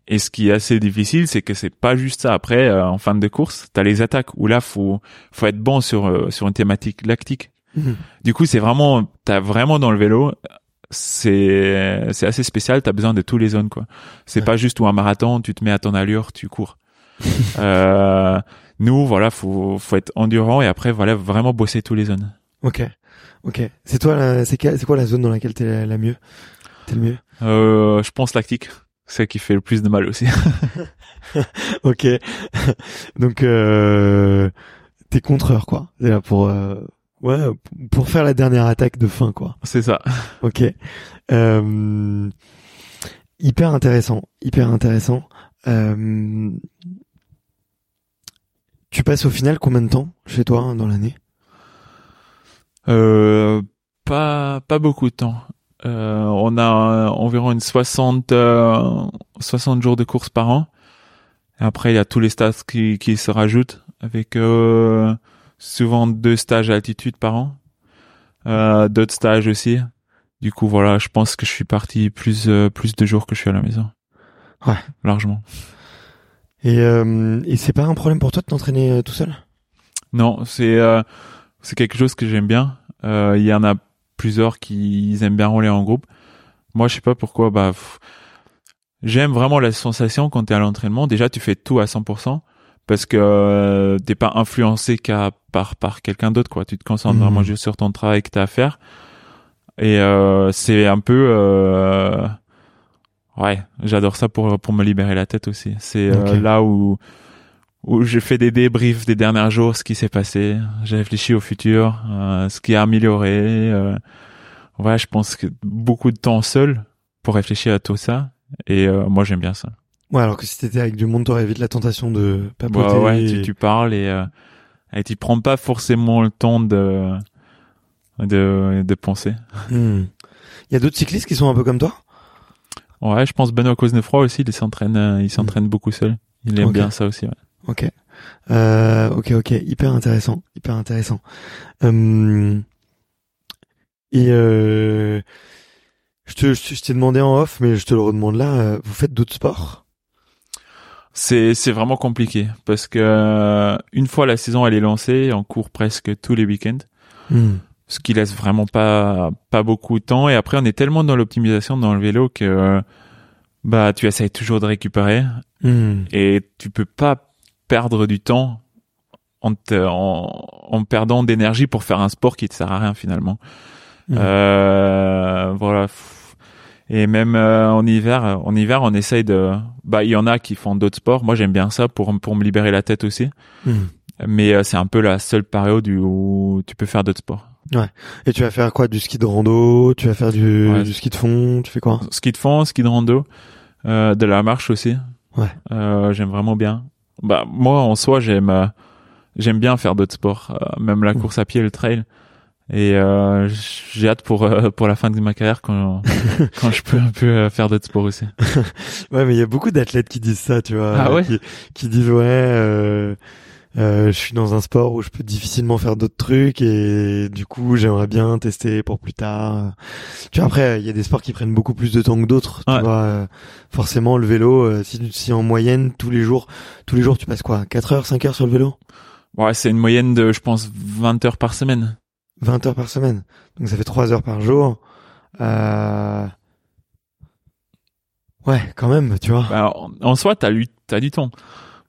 et ce qui est assez difficile c'est que c'est pas juste ça après euh, en fin de course t'as les attaques où là faut faut être bon sur euh, sur une thématique lactique Mhm. du coup, c'est vraiment, t'as vraiment dans le vélo, c'est c'est assez spécial. T'as besoin de tous les zones quoi. C'est Ouais. pas juste ou un marathon, tu te mets à ton allure, tu cours. Euh, nous, voilà, faut faut être endurant et après voilà vraiment bosser tous les zones. Ok, ok. C'est toi, c'est quoi la zone dans laquelle t'es la, mieux? T'es le mieux? Euh, je pense lactique, c'est qui fait le plus de mal aussi. *laughs* Ok. Donc euh, t'es contreur quoi. Là pour euh, ouais pour faire la dernière attaque de fin quoi. c'est ça. Ok. Euh, hyper intéressant, hyper intéressant. Euh, tu passes au final combien de temps chez toi hein, dans l'année? Euh, pas pas beaucoup de temps. Euh, on a environ une 60 euh, 60 jours de course par an. Et après il y a tous les stages qui qui se rajoutent avec euh, souvent deux stages à altitude par an. Euh, d'autres stages aussi. Du coup voilà, je pense que je suis parti plus euh, plus de jours que je suis à la maison. Ouais. Largement. Et, euh, et c'est pas un problème pour toi de t'entraîner euh, tout seul? Non, c'est euh, c'est quelque chose que j'aime bien. Euh, Il y en a plusieurs qui aiment bien rouler en groupe. Moi, je sais pas pourquoi. Bah, pff, j'aime vraiment la sensation quand t'es à l'entraînement. Déjà, tu fais tout à 100% parce que euh, t'es pas influencé qu'à par par quelqu'un d'autre. Quoi, tu te concentres Mhm. vraiment juste sur ton travail que t'as à faire. Et euh, c'est un peu euh, ouais, j'adore ça pour pour me libérer la tête aussi. C'est euh, là où où je fais des débriefs des derniers jours, ce qui s'est passé. J'ai réfléchi au futur, euh, ce qui a amélioré. Euh, ouais, je pense que beaucoup de temps seul pour réfléchir à tout ça. Et euh, moi, j'aime bien ça. Ouais, alors que si t'étais avec du monde, t'aurais vite la tentation de papoter. Bah ouais, et- tu, tu parles et euh, et tu prends pas forcément le temps de de de penser. Hmm. Il y a d'autres cyclistes qui sont un peu comme toi? Ouais, je pense Benoît Cosnefroy aussi, il s'entraîne, euh, il s'entraîne beaucoup seul. Il aime Ok. bien ça aussi. Ouais. Ok. Euh, ok, ok. Hyper intéressant. Hyper intéressant. Hum, et euh, je te, je t'ai demandé en off, mais je te le redemande là. euh, Vous faites d'autres sports? C'est c'est vraiment compliqué parce que euh, une fois la saison elle est lancée, on court presque tous les week-ends, Hmm. ce qui laisse vraiment pas pas beaucoup de temps. Et après on est tellement dans l'optimisation dans le vélo que euh, bah tu essayes toujours de récupérer Hmm. et tu peux pas perdre du temps en te, en, en perdant d'énergie pour faire un sport qui te sert à rien finalement. Mhm. Euh, voilà. Et même euh, en hiver, en hiver, on essaye de. Bah, il y en a qui font d'autres sports. Moi, j'aime bien ça pour pour me libérer la tête aussi. Hmm. Mais euh, c'est un peu la seule période où tu peux faire d'autres sports. Et tu vas faire quoi? Du ski de rando? Tu vas faire du, Ouais. du ski de fond? Tu fais quoi? Ski de fond, ski de rando, euh, de la marche aussi. Ouais. Euh, j'aime vraiment bien. Bah moi en soi j'aime euh, j'aime bien faire d'autres sports, euh, même la course à pied, le trail. Et euh, j'ai hâte pour pour la fin de ma carrière quand *laughs* quand je peux un peu faire d'autres sports aussi. Ouais, mais il y a beaucoup d'athlètes qui disent ça, tu vois, Ah ouais? qui, qui disent ouais, euh, je suis dans un sport où je peux difficilement faire d'autres trucs et du coup j'aimerais bien tester pour plus tard. Tu vois, après il y a des sports qui prennent beaucoup plus de temps que d'autres. Tu vois, euh, forcément le vélo, euh, si, si en moyenne tous les jours, tous les jours tu passes quoi, 4 heures, 5 heures sur le vélo, Ouais, c'est une moyenne de je pense 20 heures par semaine. 20 heures par semaine, donc ça fait 3 heures par jour. Euh... Ouais, quand même, tu vois. Bah, en, en soi, t'as lu, t'as du temps.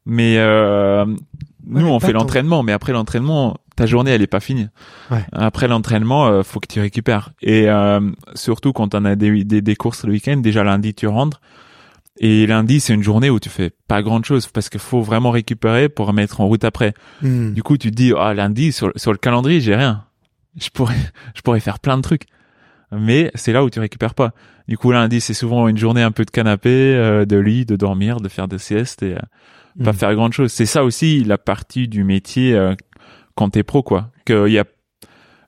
Mais euh, nous, on fait l'entraînement, mais après l'entraînement, ta journée, elle est pas finie. Ouais. Après l'entraînement, euh, faut que tu récupères. Et euh, surtout quand on a des, des, des courses le week-end, déjà lundi, tu rentres. Et lundi, c'est une journée où tu fais pas grand chose parce qu'il faut vraiment récupérer pour remettre en route après. Hmm. Du coup, tu te dis, ah, lundi, sur, sur le calendrier, j'ai rien. Je pourrais, *laughs* je pourrais faire plein de trucs. Mais c'est là où tu récupères pas. Du coup, lundi, c'est souvent une journée un peu de canapé, euh, de lit, de dormir, de faire des siestes et pas Hmm. faire grand chose. C'est ça aussi la partie du métier euh, quand t'es pro, quoi. Que il y a,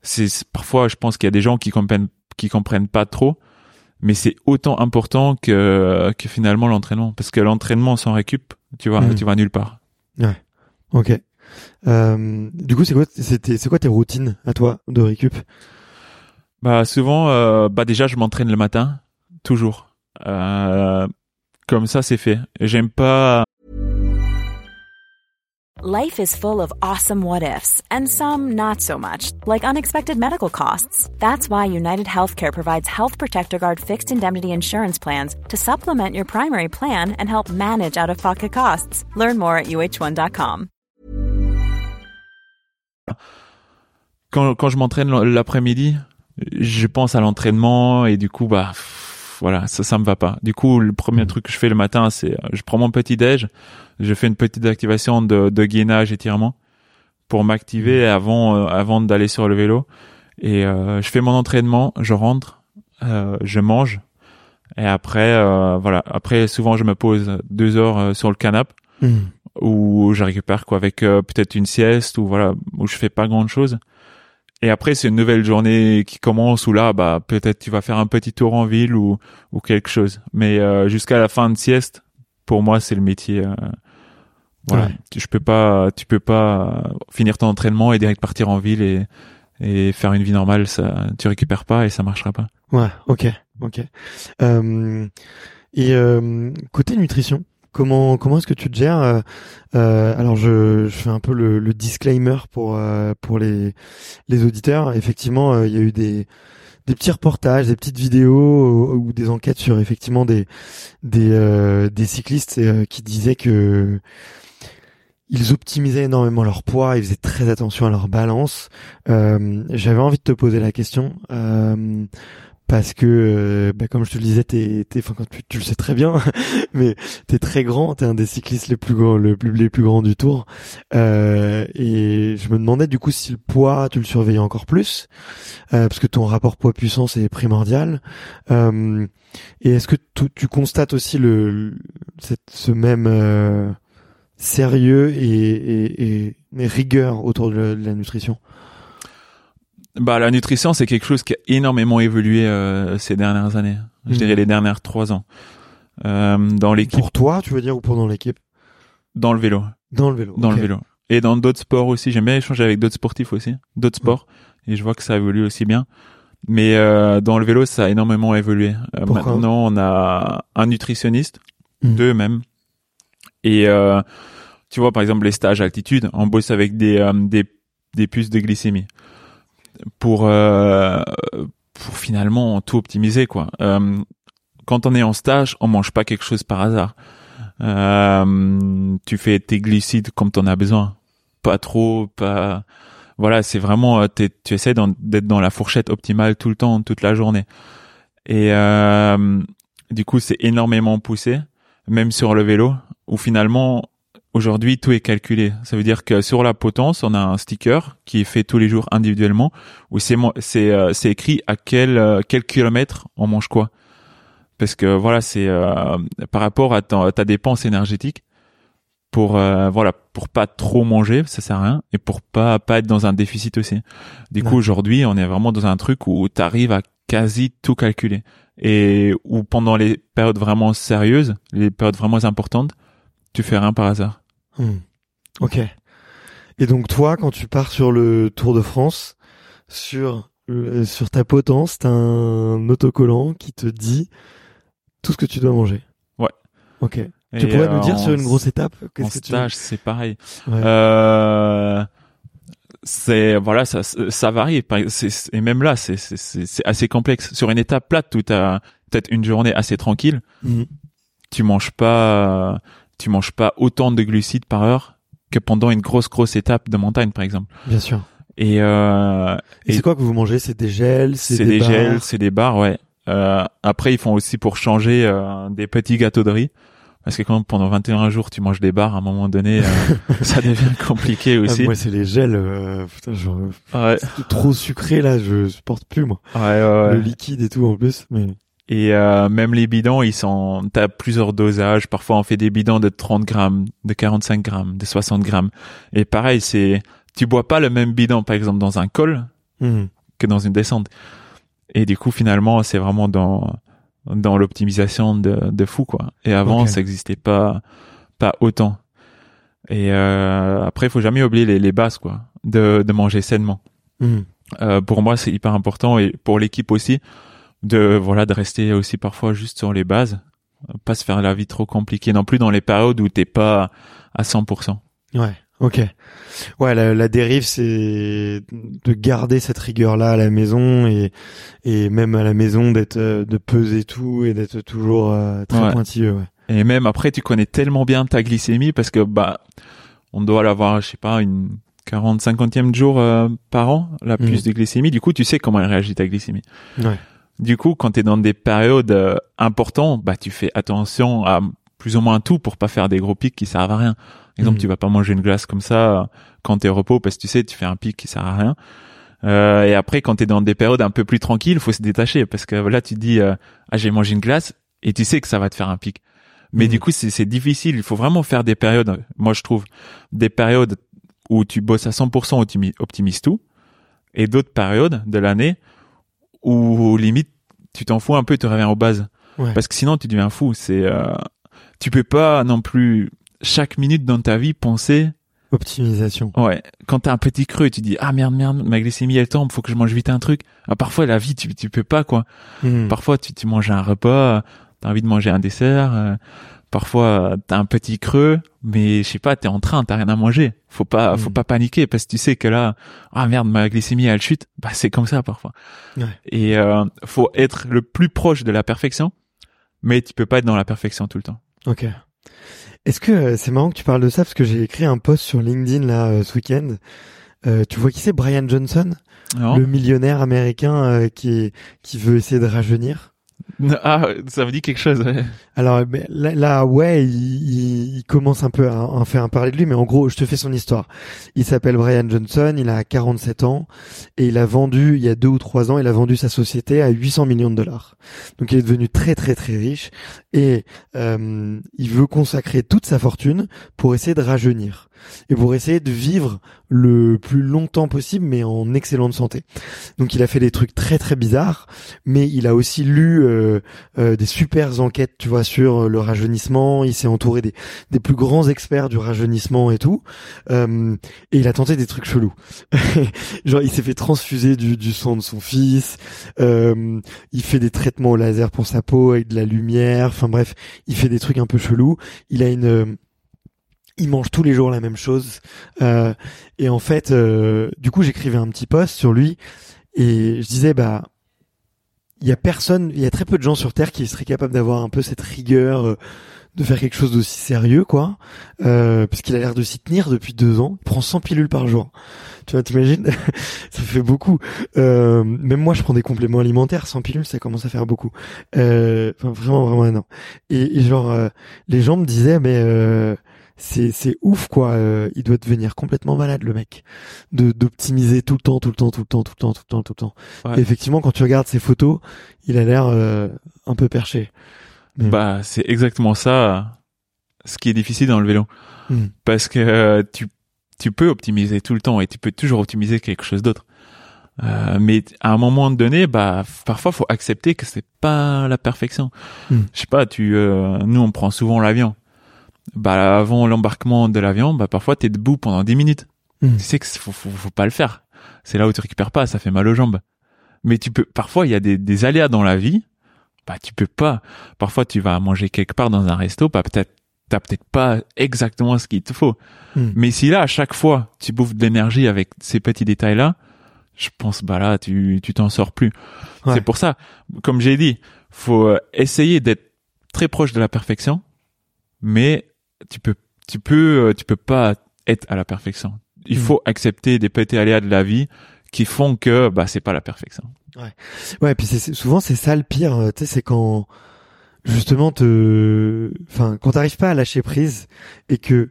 c'est parfois, je pense qu'il y a des gens qui comprennent, qui comprennent pas trop, mais c'est autant important que que finalement l'entraînement, parce que l'entraînement sans récup, tu vois, Mhm. tu vas nulle part. Ok. Euh, du coup, c'est quoi, c'était, c'est quoi tes routines à toi de récup? Bah souvent, euh, bah déjà je m'entraîne le matin, toujours. Euh, comme ça c'est fait. J'aime pas. Life is full of awesome what ifs, and some not so much, like unexpected medical costs. That's why United Healthcare provides Health Protector Guard fixed indemnity insurance plans to supplement your primary plan and help manage out of pocket costs. Learn more at uh1.com. Quand quand je m'entraîne l'après-midi, je pense à l'entraînement et du coup bah voilà ça ça me va pas. Du coup le premier truc que je fais le matin c'est euh, je prends mon petit déj, je fais une petite activation de de gainage étirement pour m'activer avant euh, avant d'aller sur le vélo. Et euh, je fais mon entraînement, je rentre, euh, je mange. Et après voilà. Après souvent je me pose deux heures sur le canapé Hmm. où je récupère quoi avec peut-être une sieste ou voilà où je fais pas grande chose et après c'est une nouvelle journée qui commence où là bah peut-être tu vas faire un petit tour en ville ou ou quelque chose mais euh, jusqu'à la fin de sieste pour moi c'est le métier euh, voilà Ouais. Tu- je peux pas tu peux pas finir ton entraînement et direct partir en ville et et faire une vie normale ça tu récupères pas et ça marchera pas Ouais, ok, ok. Euh, et euh, côté nutrition, comment comment est-ce que tu te gères euh, euh, Alors je, je fais un peu le, le disclaimer pour euh, pour les les auditeurs. Effectivement, il y a eu des des petits reportages, des petites vidéos ou, des enquêtes sur effectivement des des des cyclistes qui disaient que ils optimisaient énormément leur poids, ils faisaient très attention à leur balance. J'avais envie de te poser la question parce que, euh, bah, comme je te le disais, t'es, t'es, tu, le sais très bien, *laughs* mais t'es très grand, t'es un des cyclistes les plus grands, les plus grands du Tour. Euh, et je me demandais du coup si le poids, tu le surveillais encore plus, euh, parce que ton rapport poids-puissance est primordial. Euh, et est-ce que tu, tu constates aussi le, le- cette, ce même euh, sérieux et, et, et, et rigueur autour de la, de la nutrition? Bah la nutrition c'est quelque chose qui a énormément évolué euh, ces dernières années. Je Mhm. dirais les dernières trois ans. Euh, dans l'équipe Pour toi, tu veux dire, ou pour dans l'équipe? Dans le vélo. Dans le vélo. dans le vélo. Et dans d'autres sports aussi. J'aime bien échanger avec d'autres sportifs aussi d'autres sports. Et je vois que ça évolue aussi bien. Mais euh, dans le vélo ça a énormément évolué. Euh, maintenant on a un nutritionniste Mhm. deux même. Et euh, tu vois par exemple les stages altitude on bosse avec des euh, des des puces de glycémie pour euh, pour finalement tout optimiser quoi. Euh, quand on est en stage on mange pas quelque chose par hasard. Euh, tu fais tes glucides comme t'en as besoin. Pas trop pas voilà c'est vraiment tu essaies d'être dans la fourchette optimale tout le temps toute la journée. Et euh, du coup c'est énormément poussé même sur le vélo où finalement aujourd'hui tout est calculé. Ça veut dire que sur la potence on a un sticker qui est fait tous les jours individuellement où c'est c'est euh, c'est écrit à quel euh, quel kilomètre on mange quoi. Parce que voilà c'est euh, par rapport à ta, ta dépense énergétique pour euh, voilà pour pas trop manger ça sert à rien et pour pas pas être dans un déficit aussi. Du coup aujourd'hui on est vraiment dans un truc où tu arrives à quasi tout calculer. Et où pendant les périodes vraiment sérieuses les périodes vraiment importantes tu fais rien par hasard Hmm. Ok. Et donc toi, quand tu pars sur le Tour de France, sur euh, sur ta potence, t'as un autocollant qui te dit tout ce que tu dois manger. Ouais. Ok. Et, tu pourrais euh, nous dire sur une grosse étape qu'est-ce que tu stage c'est pareil Ouais. Euh, c'est voilà ça ça varie et même là c'est c'est assez complexe sur une étape plate où t'as peut-être une journée assez tranquille Mhm. tu manges pas tu manges pas autant de glucides par heure que pendant une grosse grosse étape de montagne par exemple Bien sûr. et euh, Et, Et- c'est quoi que vous mangez? C'est des gels, c'est des, bars gels c'est des bars ouais euh, après ils font aussi pour changer euh, des petits gâteaux de riz parce que quand pendant 21 jours tu manges des bars à un moment donné euh, *laughs* ça devient compliqué Ah, aussi moi, c'est les gels. euh, putain, genre, ouais trop sucré là, je supporte plus moi. ouais ouais, Le liquide et tout en plus. Mais Et euh, même les bidons, ils sont, t'as plusieurs dosages. Parfois, on fait des bidons de 30 grammes, de 45 grammes, de 60 grammes. Et pareil, c'est, tu bois pas le même bidon, par exemple, dans un col Mhm. que dans une descente. Et du coup, finalement, c'est vraiment dans dans l'optimisation de, de fou, quoi. Et avant, ça existait pas pas autant. Et euh, après, il faut jamais oublier les, les bases, quoi, de de manger sainement. Mhm. Euh, pour moi, c'est hyper important et pour l'équipe aussi de voilà de rester aussi parfois juste sur les bases, pas se faire la vie trop compliquée non plus dans les périodes où t'es pas à 100%. Ouais, ok. Ouais, la, la dérive, c'est de garder cette rigueur-là à la maison et et même à la maison d'être euh, de peser tout et d'être toujours euh, très Ouais. pointilleux. Ouais. Et même après, tu connais tellement bien ta glycémie parce que bah on doit l'avoir, je sais pas, une 40, 50e jour euh, par an, la Mhm. plus de glycémie. Du coup, tu sais comment elle réagit ta glycémie. Ouais. Du coup, quand tu es dans des périodes euh, importantes, bah tu fais attention à plus ou moins tout pour pas faire des gros pics qui servent à rien. Par exemple, Mhm. tu vas pas manger une glace comme ça euh, quand t'es au repos parce que tu sais, tu fais un pic qui sert à rien. Euh, et après, quand t'es dans des périodes un peu plus tranquilles, faut se détacher parce que là, tu te dis, euh, ah, j'ai mangé une glace et tu sais que ça va te faire un pic. Mais du coup, c'est c'est difficile. Il faut vraiment faire des périodes. Moi, je trouve des périodes où tu bosses à 100%, où tu mi- optimises tout, et d'autres périodes de l'année où limite tu t'en fous un peu, tu reviens aux bases. Ouais. Parce que sinon, tu deviens fou. C'est, euh, tu peux pas non plus chaque minute dans ta vie penser, Optimisation. ouais, quand t'as un petit creux, tu dis ah merde merde, ma glycémie elle tombe, faut que je mange vite un truc. Ah, parfois la vie, tu tu peux pas quoi. Mhm. Parfois tu tu manges un repas, t'as envie de manger un dessert. euh, parfois t'as un petit creux, mais je sais pas, t'es en train, t'as rien à manger. Faut pas, faut Mm. pas paniquer parce que tu sais que là, ah merde, ma glycémie elle chute. Bah c'est comme ça parfois. Ouais. Et euh, faut être le plus proche de la perfection, mais tu peux pas être dans la perfection tout le temps. Ok. Est-ce que euh, c'est marrant que tu parles de ça parce que j'ai écrit un post sur LinkedIn là euh, ce week-end. Euh, tu vois qui c'est? Brian Johnson, Non le millionnaire américain qui qui veut essayer de rajeunir. *laughs* Ah, ça me dit quelque chose. Alors là, là, ouais, il, il- commence un peu à, à faire un parler de lui, mais en gros, je te fais son histoire. Il s'appelle Brian Johnson, il a 47 ans et il a vendu il y a deux ou trois ans, il a vendu sa société à 800 millions de dollars. Donc il est devenu très très très riche et euh, il veut consacrer toute sa fortune pour essayer de rajeunir et pour essayer de vivre le plus longtemps possible, mais en excellente santé. Donc il a fait des trucs très très bizarres, mais il a aussi lu euh, euh, des super enquêtes, tu vois, sur euh, le rajeunissement. Il s'est entouré des, des plus grands experts du rajeunissement et tout. Euh, et il a tenté des trucs chelous. *laughs* Genre, il s'est fait transfuser du, du sang de son fils. Euh, il fait des traitements au laser pour sa peau avec de la lumière. Enfin bref, il fait des trucs un peu chelous. Il a une euh, il mange tous les jours la même chose. Euh, et en fait, euh, du coup, j'écrivais un petit post sur lui et je disais, bah, il y a personne, il y a très peu de gens sur Terre qui seraient capables d'avoir un peu cette rigueur, euh, de faire quelque chose d'aussi sérieux, quoi. Euh, parce a l'air de s'y tenir depuis deux ans. Il prend 100 pilules par jour. Tu vois, t'imagines? *laughs* Ça fait beaucoup. Euh, même moi, je prends des compléments alimentaires. 100 pilules, ça commence à faire beaucoup. Euh, enfin, vraiment, vraiment énorme. Et, et genre, euh, les gens me disaient, mais c'est c'est ouf, quoi. Euh, il doit devenir complètement malade, le mec, de d'optimiser tout le temps, tout le temps, tout le temps, tout le temps, tout le temps, tout le temps. Ouais. Et effectivement, quand tu regardes ses photos, il a l'air euh, un peu perché. Mais- Bah, c'est exactement ça. ce qui est difficile dans le vélo. Hmm. Parce que euh, tu, tu peux optimiser tout le temps et tu peux toujours optimiser quelque chose d'autre. Euh, mais à un moment donné, bah parfois faut accepter que c'est pas la perfection. Hmm. Je sais pas, tu, euh, nous on prend souvent l'avion. Bah avant l'embarquement de l'avion, bah parfois t'es debout pendant 10 minutes. Hmm. Tu sais que faut, faut, faut pas le faire. C'est là où tu récupères pas, ça fait mal aux jambes. Mais tu peux, parfois il y a des, des aléas dans la vie. Bah tu peux pas. Parfois tu vas manger quelque part dans un resto, bah peut-être t'as peut-être pas exactement ce qu'il te faut. Hmm. Mais si là à chaque fois tu bouffes de l'énergie avec ces petits détails là, je pense bah là tu tu t'en sors plus. Ouais. C'est pour ça, comme j'ai dit, faut euh, essayer d'être très proche de la perfection, mais tu peux tu peux euh, tu peux pas être à la perfection. Il Mm. faut accepter des petits aléas de la vie qui font que bah c'est pas la perfection. Ouais, puis c'est souvent c'est ça le pire, euh, tu sais, c'est quand justement te, enfin, quand t'arrives pas à lâcher prise et que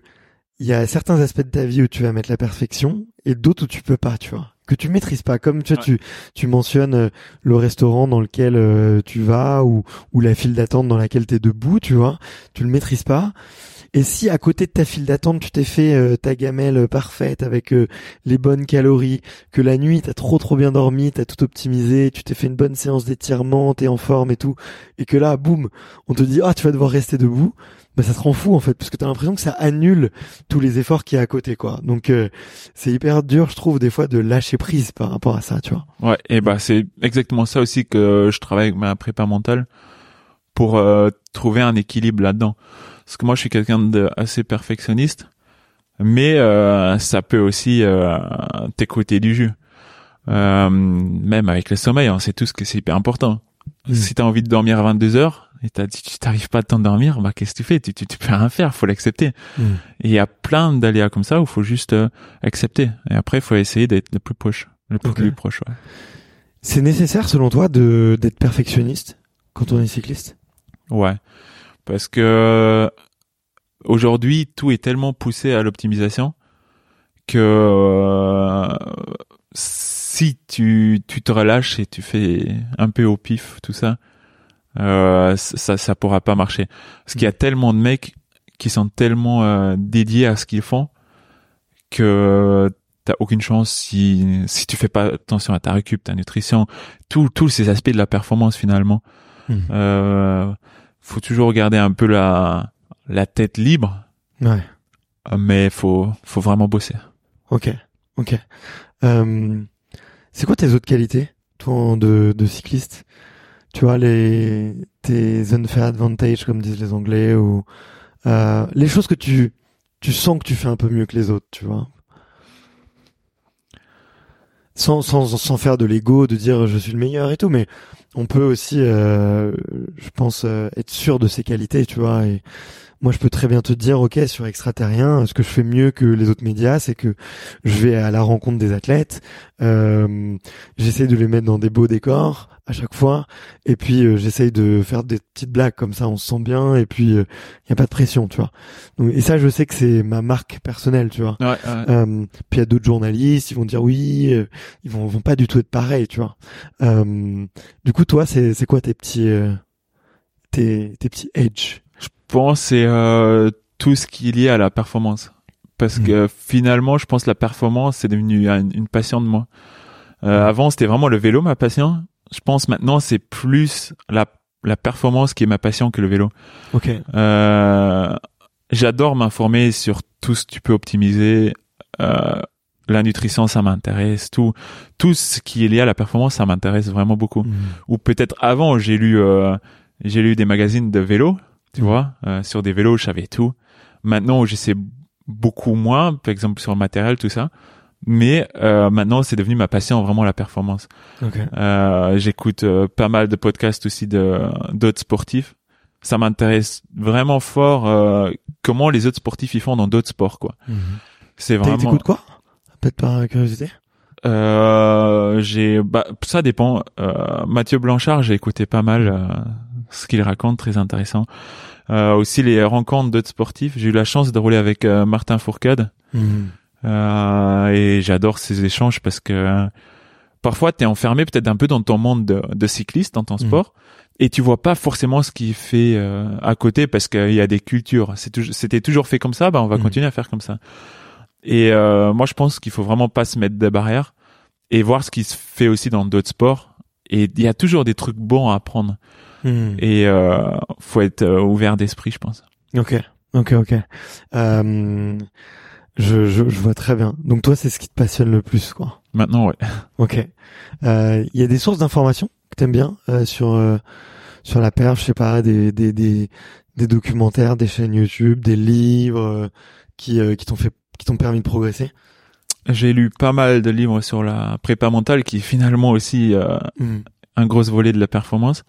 il y a certains aspects de ta vie où tu vas mettre la perfection et d'autres où tu peux pas, tu vois, que tu maîtrises pas. Comme tu vois, tu tu mentionnes euh, le restaurant dans lequel euh, tu vas ou ou la file d'attente dans laquelle t'es debout, tu vois, tu le maîtrises pas. Et si à côté de ta file d'attente, tu t'es fait euh, ta gamelle parfaite avec euh, les bonnes calories, que la nuit t'as trop trop bien dormi, t'as tout optimisé, tu t'es fait une bonne séance d'étirement, t'es en forme et tout, et que là, boum, on te dit ah tu vas devoir rester debout, bah ça te rend fou en fait, parce que t'as l'impression que ça annule tous les efforts qu'il y a à côté quoi. Donc euh, c'est hyper dur, je trouve des fois de lâcher prise par rapport à ça, tu vois. Ouais, et bah c'est exactement ça aussi que je travaille avec ma prépa mentale pour euh, trouver un équilibre là-dedans. Parce que moi je suis quelqu'un de assez perfectionniste, mais euh, ça peut aussi euh, t'écouter du jus. Euh, même avec le sommeil, on sait tous que c'est hyper important. Mm. Si t'as envie de dormir à 22 heures et t'as dit tu t'arrives pas à t'endormir, bah qu'est-ce que tu fais? Tu, tu, tu peux rien faire, faut l'accepter. Mm. Et il y a plein d'aléas comme ça où faut juste euh, accepter. Et après, il faut essayer d'être le plus proche, le plus, plus proche. Ouais. C'est nécessaire selon toi de d'être perfectionniste quand on est cycliste? Ouais, parce que aujourd'hui tout est tellement poussé à l'optimisation que euh, si tu tu te relâches et tu fais un peu au pif tout ça, euh, ça ça pourra pas marcher. Parce qu'il y a tellement de mecs qui sont tellement euh, dédiés à ce qu'ils font que t'as aucune chance si si tu fais pas attention à ta récup, ta nutrition, tous tous ces aspects de la performance finalement. Mhm. Euh, faut toujours garder un peu la la tête libre, Ouais. mais faut faut vraiment bosser. Ok. Ok. Euh, c'est quoi tes autres qualités, toi, de, de cycliste? Tu vois, les, tes unfair advantage, comme disent les Anglais, ou euh, les choses que tu, tu sens que tu fais un peu mieux que les autres, tu vois sans, sans, sans faire de l'ego, de dire je suis le meilleur et tout, mais on peut aussi, euh, je pense, euh, être sûr de ses qualités, tu vois. Et moi, je peux très bien te dire, ok, sur extraterrien, ce que je fais mieux que les autres médias, c'est que je vais à la rencontre des athlètes, euh, j'essaie de les mettre dans des beaux décors à chaque fois, et puis euh, j'essaye de faire des petites blagues comme ça, on se sent bien, et puis il euh, y a pas de pression, tu vois. Donc, et ça, je sais que c'est ma marque personnelle, tu vois. Ouais, ouais. Euh, puis il y a d'autres journalistes, ils vont dire oui, euh, ils vont, vont pas du tout être pareils, tu vois. Euh, du coup, toi, c'est c'est quoi tes petits euh, tes tes petits edge pense que c'est euh, tout ce qui est lié à la performance. Parce Mhm. que finalement, je pense que la performance c'est devenu une, une passion de moi. Euh, Avant, c'était vraiment le vélo ma passion. Je pense maintenant c'est plus la la performance qui est ma passion que le vélo. Ok. Euh, J'adore m'informer sur tout ce que tu peux optimiser. Euh, la nutrition, ça m'intéresse. Tout, tout ce qui est lié à la performance, ça m'intéresse vraiment beaucoup. Mhm. Ou peut-être avant, j'ai lu, euh, j'ai lu des magazines de vélo, tu vois. Euh, sur des vélos, je savais tout. Maintenant, je sais beaucoup moins, par exemple sur le matériel, tout ça. Mais euh, maintenant, c'est devenu ma passion, vraiment la performance. Ok. Euh, J'écoute euh, pas mal de podcasts aussi de d'autres sportifs. Ça m'intéresse vraiment fort euh, comment les autres sportifs ils font dans d'autres sports quoi. Mhm. C'est vraiment. T'écoutes quoi? Peut-être par curiosité? Euh, j'ai bah ça dépend. Euh, Mathieu Blanchard, j'ai écouté pas mal euh, ce qu'il raconte, très intéressant. Euh, aussi les rencontres d'autres sportifs. J'ai eu la chance de rouler avec euh, Martin Fourcade. Euh, et j'adore ces échanges parce que parfois t'es enfermé peut-être un peu dans ton monde de, de cycliste, dans ton Mhm. sport. et tu vois pas forcément ce qui fait euh, à côté parce qu'il y a des cultures. C'était toujours fait comme ça, bah on va Mhm. continuer à faire comme ça. Et euh, moi, je pense qu'il faut vraiment pas se mettre des barrières et voir ce qui se fait aussi dans d'autres sports. Et il y a toujours des trucs bons à apprendre. Hmm. Et euh, faut être euh, ouvert d'esprit, je pense. Ok, ok, ok. Euh, je, je, je vois très bien. Donc toi, c'est ce qui te passionne le plus, quoi. Maintenant, ouais. Ok. Euh, Il y a des sources d'informations que t'aimes bien euh, sur euh, sur la perche, je sais pas, des des des des documentaires, des chaînes YouTube, des livres euh, qui euh, qui t'ont fait qui t'ont permis de progresser? J'ai lu pas mal de livres sur la prépa mentale qui est finalement aussi euh, Hmm. un gros volet de la performance.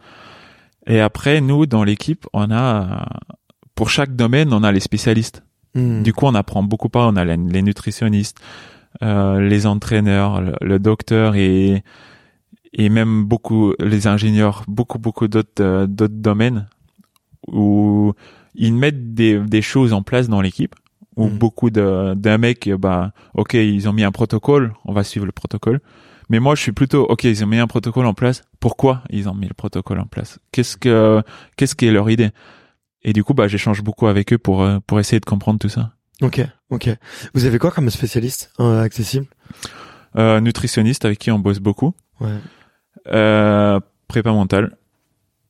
Et après, nous, dans l'équipe, on a, pour chaque domaine, on a les spécialistes. Hmm. Du coup, on apprend beaucoup pas. On a les, les nutritionnistes, euh, les entraîneurs, le, le docteur et et même beaucoup les ingénieurs, beaucoup beaucoup d'autres euh, d'autres domaines où ils mettent des des choses en place dans l'équipe. Où Mhm. beaucoup de d'un mec, bah, ok, ils ont mis un protocole, on va suivre le protocole. Mais moi, je suis plutôt, ok, ils ont mis un protocole en place. Pourquoi ils ont mis le protocole en place? Qu'est-ce que qu'est-ce qui est leur idée? Et du coup, bah, j'échange beaucoup avec eux pour euh, pour essayer de comprendre tout ça. Ok, ok. Vous avez quoi comme spécialiste euh, accessible? Euh, nutritionniste avec qui on bosse beaucoup. Ouais. Euh, prépa mentale.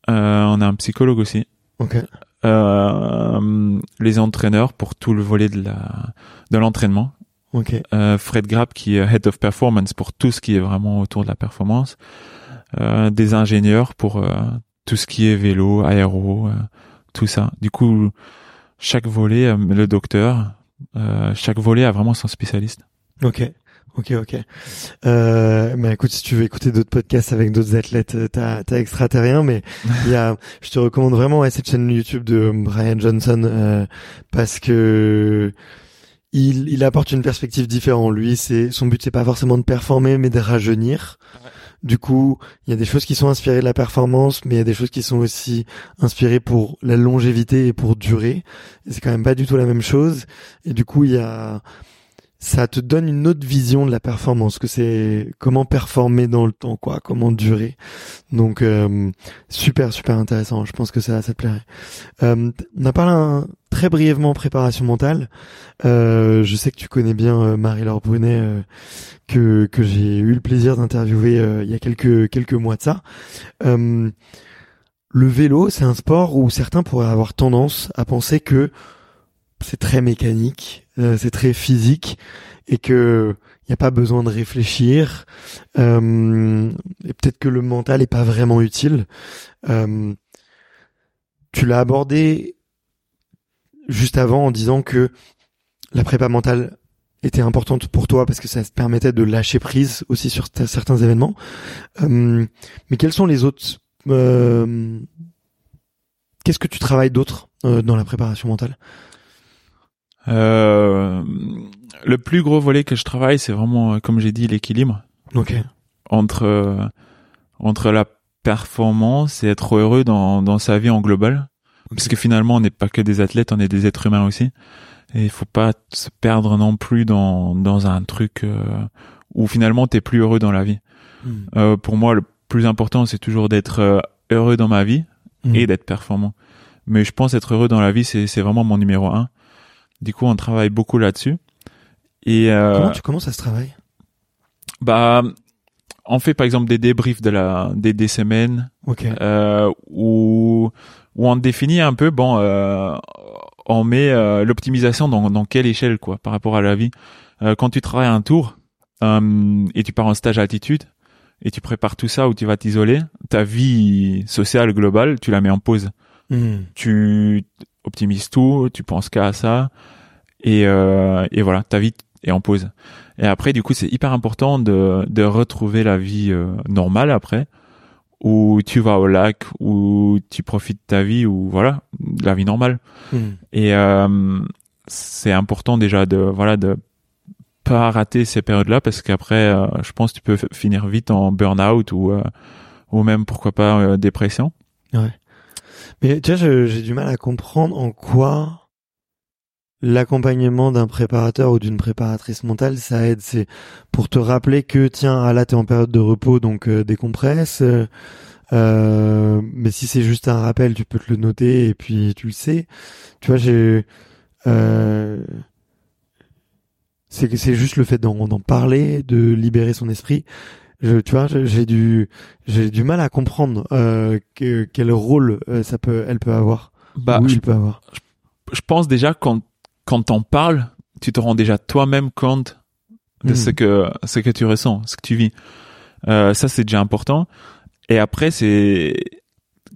On a un psychologue aussi. Ok. Euh, les entraîneurs pour tout le volet de la de l'entraînement. Ok. Euh, Fred Grapp qui est head of performance pour tout ce qui est vraiment autour de la performance. Euh, des ingénieurs pour euh, tout ce qui est vélo, aéro, euh, tout ça. Du coup, chaque volet, euh, le docteur, euh, chaque volet a vraiment son spécialiste. Ok. Ok, ok. Euh, bah écoute, si tu veux écouter d'autres podcasts avec d'autres athlètes, t'as, t'as extraterrien, mais il y a, *laughs* je te recommande vraiment ouais, cette chaîne YouTube de Brian Johnson euh, parce que il, il apporte une perspective différente. Lui, c'est son but, c'est pas forcément de performer, mais de rajeunir. Du coup, il y a des choses qui sont inspirées de la performance, mais il y a des choses qui sont aussi inspirées pour la longévité et pour durer. Et c'est quand même pas du tout la même chose. Et du coup, il y a ça te donne une autre vision de la performance, que c'est comment performer dans le temps, quoi, comment durer. Donc euh, super super intéressant. Je pense que ça ça te plairait. Euh, on a parlé un- très brièvement préparation mentale. Euh, je sais que tu connais bien euh, Marie-Laure Brunet euh, que que j'ai eu le plaisir d'interviewer euh, il y a quelques quelques mois de ça. Le vélo, c'est un sport où certains pourraient avoir tendance à penser que c'est très mécanique, euh, c'est très physique et que il n'y a pas besoin de réfléchir euh, et peut-être que le mental est pas vraiment utile. Euh, tu l'as abordé juste avant en disant que la prépa mentale était importante pour toi parce que ça te permettait de lâcher prise aussi sur certains événements. Euh, mais quels sont les autres Qu'est-ce que tu travailles d'autre dans la préparation mentale? Le plus gros volet que je travaille, c'est vraiment, euh, comme j'ai dit, l'équilibre Ok. entre euh, entre la performance et être heureux dans dans sa vie en global. Parce que finalement, on n'est pas que des athlètes, on est des êtres humains aussi. Et il faut pas se perdre non plus dans dans un truc euh, où finalement t'es plus heureux dans la vie. Hmm. Euh, pour moi, le plus important, c'est toujours d'être euh, heureux dans ma vie Hmm. et d'être performant. Mais je pense être heureux dans la vie, c'est vraiment mon numéro un. Du coup, on travaille beaucoup là-dessus. Et euh, Comment tu commences à ce travail bah, on fait par exemple des débriefs de la des, des semaines euh, où où on définit un peu bon euh, on met l'optimisation dans dans quelle échelle quoi par rapport à la vie quand tu travailles un tour et tu pars en stage altitude et tu prépares tout ça où tu vas t'isoler ta vie sociale globale tu la mets en pause Hmm. tu optimises tout, tu penses qu'à ça, et, euh, et voilà, ta vie est en pause. Et après, du coup, c'est hyper important de, de retrouver la vie euh, normale après, où tu vas au lac, où tu profites de ta vie, ou voilà, la vie normale. Hmm. Et euh, c'est important déjà de voilà de pas rater ces périodes-là parce qu'après, euh, je pense que tu peux finir vite en burn-out ou euh, ou même pourquoi pas euh, dépression. Mais tu vois, j'ai du mal à comprendre en quoi l'accompagnement d'un préparateur ou d'une préparatrice mentale, ça aide. C'est pour te rappeler que, tiens, ah là, t'es en période de repos, donc euh, décompresse. Euh, mais si c'est juste un rappel, tu peux te le noter et puis tu le sais. Tu vois, j'ai euh, c'est que c'est juste le fait d'en parler, de libérer son esprit. Je, tu vois, j'ai du j'ai du mal à comprendre euh, que, quel rôle euh, ça peut elle peut avoir. Bah, oui, je, peut avoir. je pense déjà quand quand t'en parles, tu te rends déjà toi-même compte de Mhm. ce que ce que tu ressens, ce que tu vis. Euh, ça c'est déjà important. Et après c'est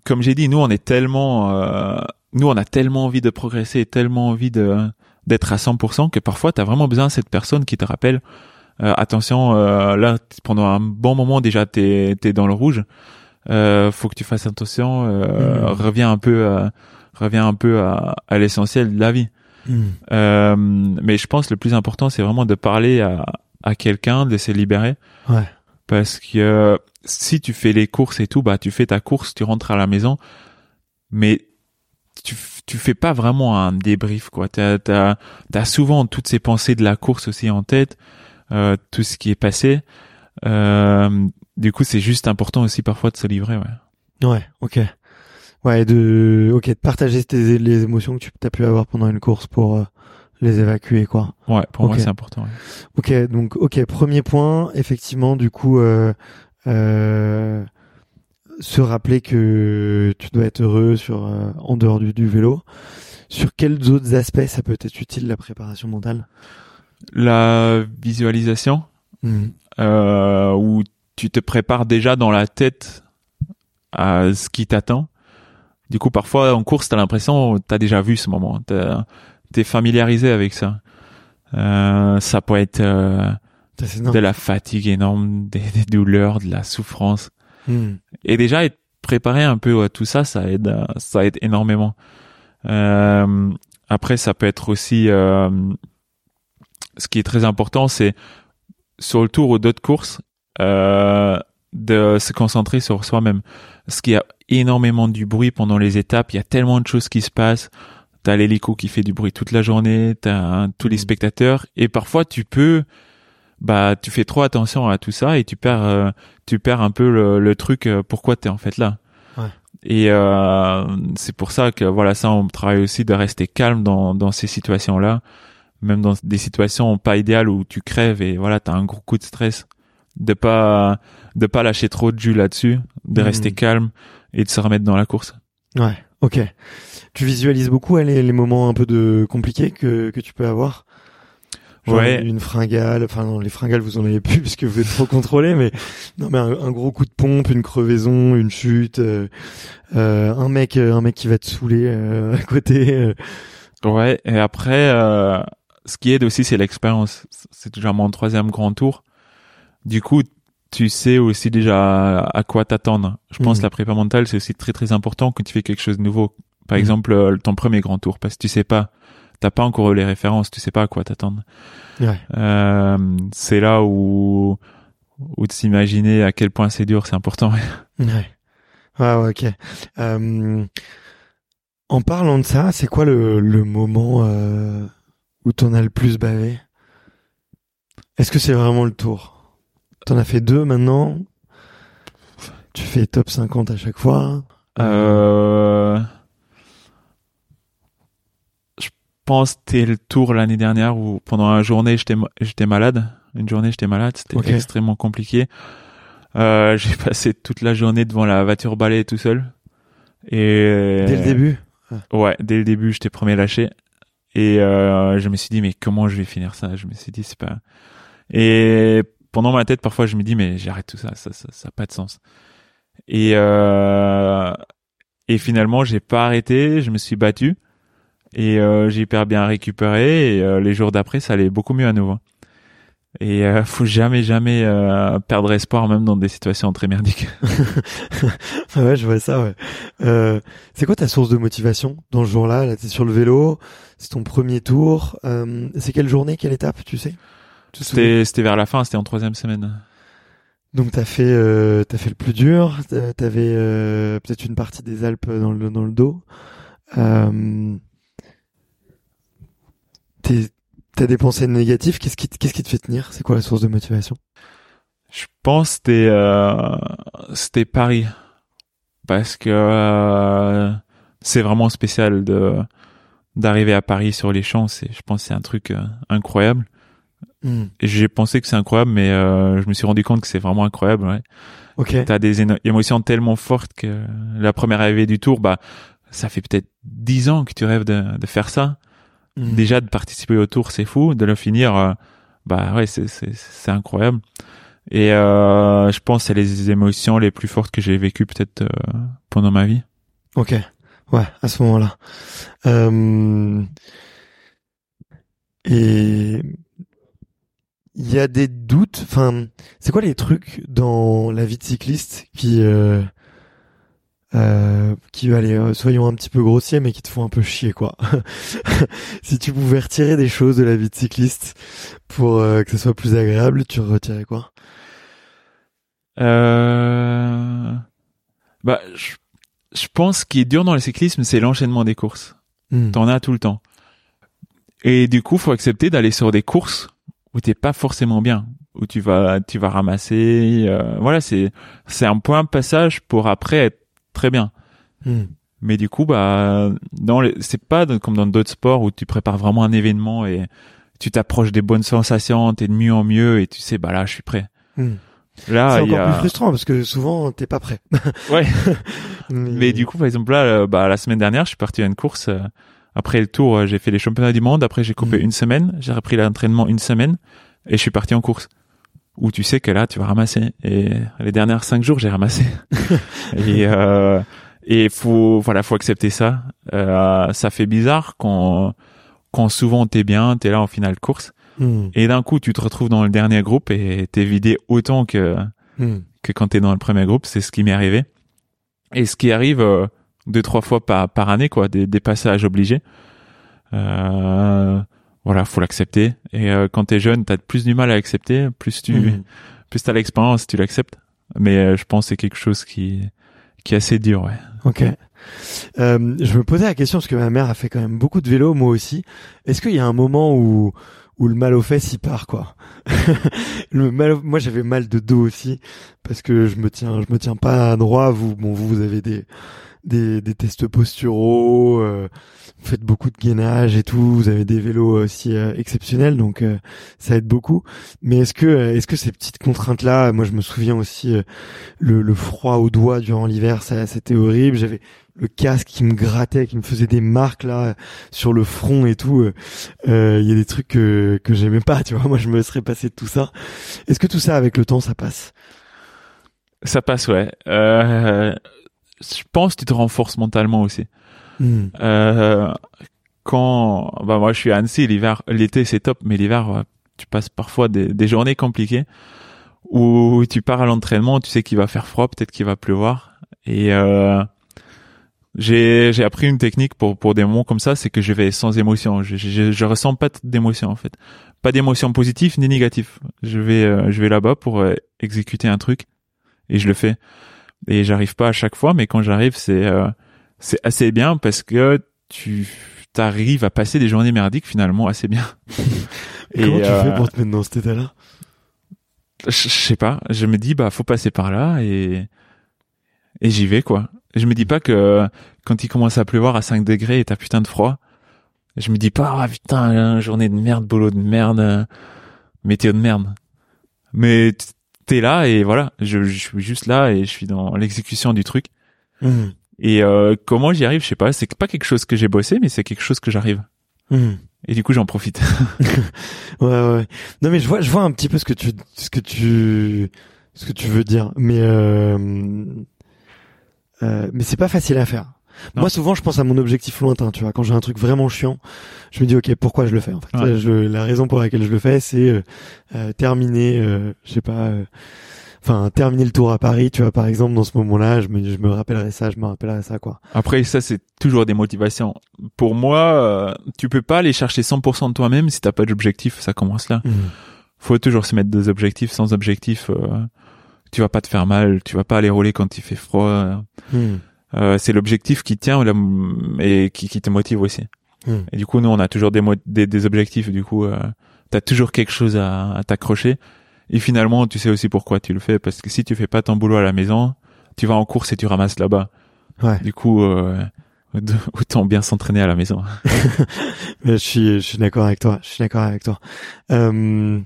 comme j'ai dit, nous on est tellement euh, nous on a tellement envie de progresser, tellement envie de d'être à 100% que parfois tu as vraiment besoin de cette personne qui te rappelle attention euh, là pendant un bon moment déjà t'es es dans le rouge. Euh, faut que tu fasses attention, euh, Mhm. reviens un peu reviens un peu à, à l'essentiel de la vie. Hmm. Euh, mais je pense le plus important, c'est vraiment de parler à, à quelqu'un, de se libérer. Ouais. Parce que euh, si tu fais les courses et tout, bah tu fais ta course, tu rentres à la maison, mais tu tu fais pas vraiment un débrief quoi. T'as t'as t'as souvent toutes ces pensées de la course aussi en tête, euh, tout ce qui est passé. Euh, du coup, c'est juste important aussi parfois de se livrer. Ouais. Ouais, ok. Ouais, de, ok, de partager tes, les émotions que tu as pu avoir pendant une course pour euh, les évacuer, quoi. Ouais, pour moi Ok. c'est important. ouais. Ok, donc, ok, premier point, effectivement, du coup, euh, euh, se rappeler que tu dois être heureux sur, euh, en dehors du, du vélo. Sur quels autres aspects ça peut être utile, la préparation mentale? La visualisation. Hmm. euh, où tu te prépares déjà dans la tête à ce qui t'attend. Du coup, parfois en course, t'as l'impression t'as déjà vu ce moment, t'es familiarisé avec ça. Euh, ça peut être euh, de la fatigue énorme, *laughs* des, des douleurs, de la souffrance. Hmm. Et déjà être préparé un peu à tout ça, ça aide, ça aide énormément. Après, ça peut être aussi, ce qui est très important, c'est sur le tour ou d'autres courses, euh, de se concentrer sur soi-même. Parce qu'il y a énormément du bruit pendant les étapes, il y a tellement de choses qui se passent. T'as l'hélico qui fait du bruit toute la journée, t'as hein, tous les spectateurs, et parfois tu peux, bah, tu fais trop attention à tout ça et tu perds, euh, tu perds un peu le, le truc. euh, pourquoi t'es en fait là Ouais. Et euh, c'est pour ça que voilà, ça, on travaille aussi de rester calme dans dans ces situations-là, même dans des situations pas idéales où tu crèves et voilà, t'as un gros coup de stress, de pas de pas lâcher trop de jus là-dessus, de Mhm. rester calme et de se remettre dans la course. Ouais, ok. Tu visualises beaucoup hein, les, les moments un peu de compliqués que, que tu peux avoir? Genre Ouais. Une fringale, enfin non, les fringales vous en avez plus *laughs* puisque vous êtes trop contrôlé, mais non, mais un, un gros coup de pompe, une crevaison, une chute, euh, euh, un mec, euh, un mec qui va te saouler euh, *laughs* à côté. Ouais, et après, euh, ce qui aide aussi, c'est l'expérience. C'est déjà mon troisième grand tour. Du coup, tu sais aussi déjà à quoi t'attendre. Je pense que la prépa mentale, c'est aussi très très important quand tu fais quelque chose de nouveau. Par Mhm. exemple, euh, ton premier grand tour, parce que tu sais pas, t'as pas encore les références, tu sais pas à quoi t'attendre. Ouais. Euh, c'est là où où de s'imaginer à quel point c'est dur, c'est important. *laughs* Ouais. Ouais, ok. Euh, en parlant de ça, c'est quoi le, le moment euh, où t'en as le plus bavé? Est-ce que c'est vraiment le tour? T'en as fait deux maintenant? Tu fais top 50 à chaque fois Euh, je pense que c'était le tour l'année dernière où pendant une journée j'étais j'étais malade. Une journée j'étais malade, c'était extrêmement compliqué. Euh, *laughs* j'ai passé toute la journée devant la voiture balai tout seul. Et Dès le début? Ouais, dès le début j'étais premier lâché. Et euh, je me suis dit mais comment je vais finir ça? Je me suis dit c'est pas. Et pendant ma tête parfois je me dis mais j'arrête tout ça, ça ça pas de sens. Et euh, et finalement j'ai pas arrêté, je me suis battu et euh, j'ai hyper bien récupéré et euh, les jours d'après ça allait beaucoup mieux à nouveau. Et euh, faut jamais jamais euh, perdre espoir même dans des situations très merdiques. *laughs* Ah ouais, je vois ça, ouais. Euh, c'est quoi ta source de motivation dans ce jour-là? Là, t'es sur le vélo, c'est ton premier tour. Euh, c'est quelle journée, quelle étape, tu sais? C'était c'était vers la fin, c'était en troisième semaine. Donc t'as fait, euh, t'as fait le plus dur. T'avais euh, peut-être une partie des Alpes dans le dans le dos. Euh, t'es- T'as des pensées négatives. Qu'est-ce qui te- qu'est-ce qui te fait tenir? C'est quoi la source de motivation? Je pense que c'était euh, c'était Paris parce que euh, c'est vraiment spécial de d'arriver à Paris sur les champs. C'est, je pense, que c'est un truc euh, incroyable. Hmm. J'ai pensé que c'est incroyable, mais euh, je me suis rendu compte que c'est vraiment incroyable. Ouais. Ok. T'as des émotions tellement fortes que la première arrivée du Tour, bah, ça fait peut-être dix ans que tu rêves de, de faire ça. Hmm. Déjà de participer au Tour, c'est fou. De le finir, euh, bah ouais, c'est c'est c'est incroyable. Et euh, je pense c'est les émotions les plus fortes que j'ai vécues peut-être euh, pendant ma vie. Ok. Ouais, à ce moment-là. Euh, Et il y a des doutes. Enfin, c'est quoi les trucs dans la vie de cycliste qui, euh, qui, allez, euh, soyons un petit peu grossiers, mais qui te font un peu chier, quoi. *laughs* si tu pouvais retirer des choses de la vie de cycliste pour euh, que ce soit plus agréable, tu retirais quoi? Euh... Bah, je, je pense ce qui est dur dans le cyclisme, c'est l'enchaînement des courses. Hmm. T'en as tout le temps. Et du coup, faut accepter d'aller sur des courses où t'es pas forcément bien, où tu vas, tu vas ramasser. euh, voilà, c'est c'est un point de passage pour après être très bien. Hmm. Mais du coup, bah, c'est pas comme dans d'autres sports où tu prépares vraiment un événement et tu t'approches des bonnes sensations, t'es de mieux en mieux et tu sais, bah là, je suis prêt. Hmm. Là, c'est encore a... plus frustrant parce que souvent t'es pas prêt. *laughs* Ouais. Mais du coup, par exemple, là, euh, bah, la semaine dernière, je suis parti à une course. euh, après le tour, euh, j'ai fait les championnats du monde. Après, j'ai coupé Mhm. une semaine. J'ai repris l'entraînement une semaine et je suis parti en course. Où tu sais que là, tu vas ramasser. Et les dernières cinq jours, j'ai ramassé. *laughs* et euh, et faut voilà, faut accepter ça. Euh, ça fait bizarre quand quand souvent t'es bien, t'es là en finale de course, Hmm. et d'un coup tu te retrouves dans le dernier groupe et t'es vidé autant que Hmm. que quand t'es dans le premier groupe, c'est ce qui m'est arrivé. Et ce qui arrive euh, deux trois fois par par année, quoi, des, des passages obligés. Euh, voilà, faut l'accepter. Et euh, quand t'es jeune, t'as plus du mal à accepter. Plus tu Hmm. plus t'as l'expérience, tu l'acceptes. Mais euh, je pense que c'est quelque chose qui qui est assez dur, ouais. Ok. Euh, je me posais la question parce que ma mère a fait quand même beaucoup de vélo, moi aussi. Est-ce qu'il y a un moment où où le mal aux fesses il part quoi? *laughs* Le mal, au- moi j'avais mal de dos aussi parce que je me tiens, je me tiens pas droit. Vous, bon, vous, vous avez des des, des tests posturaux, euh, vous faites beaucoup de gainage et tout. Vous avez des vélos aussi euh, exceptionnels, donc euh, ça aide beaucoup. Mais est-ce que est-ce que ces petites contraintes là, moi je me souviens aussi euh, le, le froid aux doigts durant l'hiver, ça c'était horrible. J'avais le casque qui me grattait, qui me faisait des marques là sur le front et tout. Euh, euh, Il y a des trucs que que j'aimais pas, tu vois. Moi, je me serais passé de tout ça. Est-ce que tout ça, avec le temps, ça passe? Ça passe, ouais. Euh, je pense que tu te renforces mentalement aussi. Hmm. Euh, quand, bah moi je suis à Annecy, l'hiver, l'été c'est top, mais l'hiver ouais, tu passes parfois des, des journées compliquées où tu pars à l'entraînement, tu sais qu'il va faire froid, peut-être qu'il va pleuvoir, et euh, j'ai j'ai appris une technique pour pour des moments comme ça, c'est que je vais sans émotion, je je, je ressens pas d'émotion en fait, pas d'émotion positive ni négative. Je vais euh, je vais là-bas pour euh, exécuter un truc et je le fais et j'arrive pas à chaque fois, mais quand j'arrive c'est euh, c'est assez bien parce que tu t'arrives à passer des journées merdiques finalement assez bien. *laughs* Et Comment tu fais pour te mettre dans cet état-là? Je, sais pas, je me dis bah faut passer par là et et j'y vais quoi. Je me dis pas que quand il commence à pleuvoir à 5 degrés et t'as putain de froid, je me dis pas ah putain hein, journée de merde, boulot de merde, euh, météo de merde. Mais t'es là et voilà, je, je suis juste là et je suis dans l'exécution du truc. Hmm. Et euh, comment j'y arrive, je sais pas. C'est pas quelque chose que j'ai bossé, mais c'est quelque chose que j'arrive. Hmm. Et du coup, j'en profite. *laughs* Ouais, ouais, ouais. Non, mais je vois, je vois un petit peu ce que tu, ce que tu, ce que tu veux dire. Mais, euh, euh, mais c'est pas facile à faire. Non. Moi, souvent, je pense à mon objectif lointain, tu vois. Quand j'ai un truc vraiment chiant, je me dis, ok, pourquoi je le fais, en fait? Ouais. Je- la raison pour laquelle je le fais, c'est euh, euh, terminer, euh, je sais pas, euh, enfin, terminer le tour à Paris, tu vois, par exemple, dans ce moment-là, je me, je me rappellerai ça, je me rappellerai ça, quoi. Après, ça, c'est toujours des motivations. Pour moi, euh, tu peux pas aller chercher 100% de toi-même si t'as pas d'objectif. Ça commence là. Faut toujours se mettre des objectifs. Sans objectif, euh, tu vas pas te faire mal. Tu vas pas aller rouler quand il fait froid. Hmm. Euh, c'est l'objectif qui tient et qui, qui te motive aussi. Hmm. Et du coup, nous, on a toujours des, des, des objectifs. Du coup, euh, t'as toujours quelque chose à, à t'accrocher. Et finalement, tu sais aussi pourquoi tu le fais. Parce que si tu fais pas ton boulot à la maison, tu vas en course et tu ramasses là-bas. Ouais. Du coup, euh, *laughs* autant bien s'entraîner à la maison. *laughs* je suis, je suis d'accord avec toi. Je suis d'accord avec toi. Euh,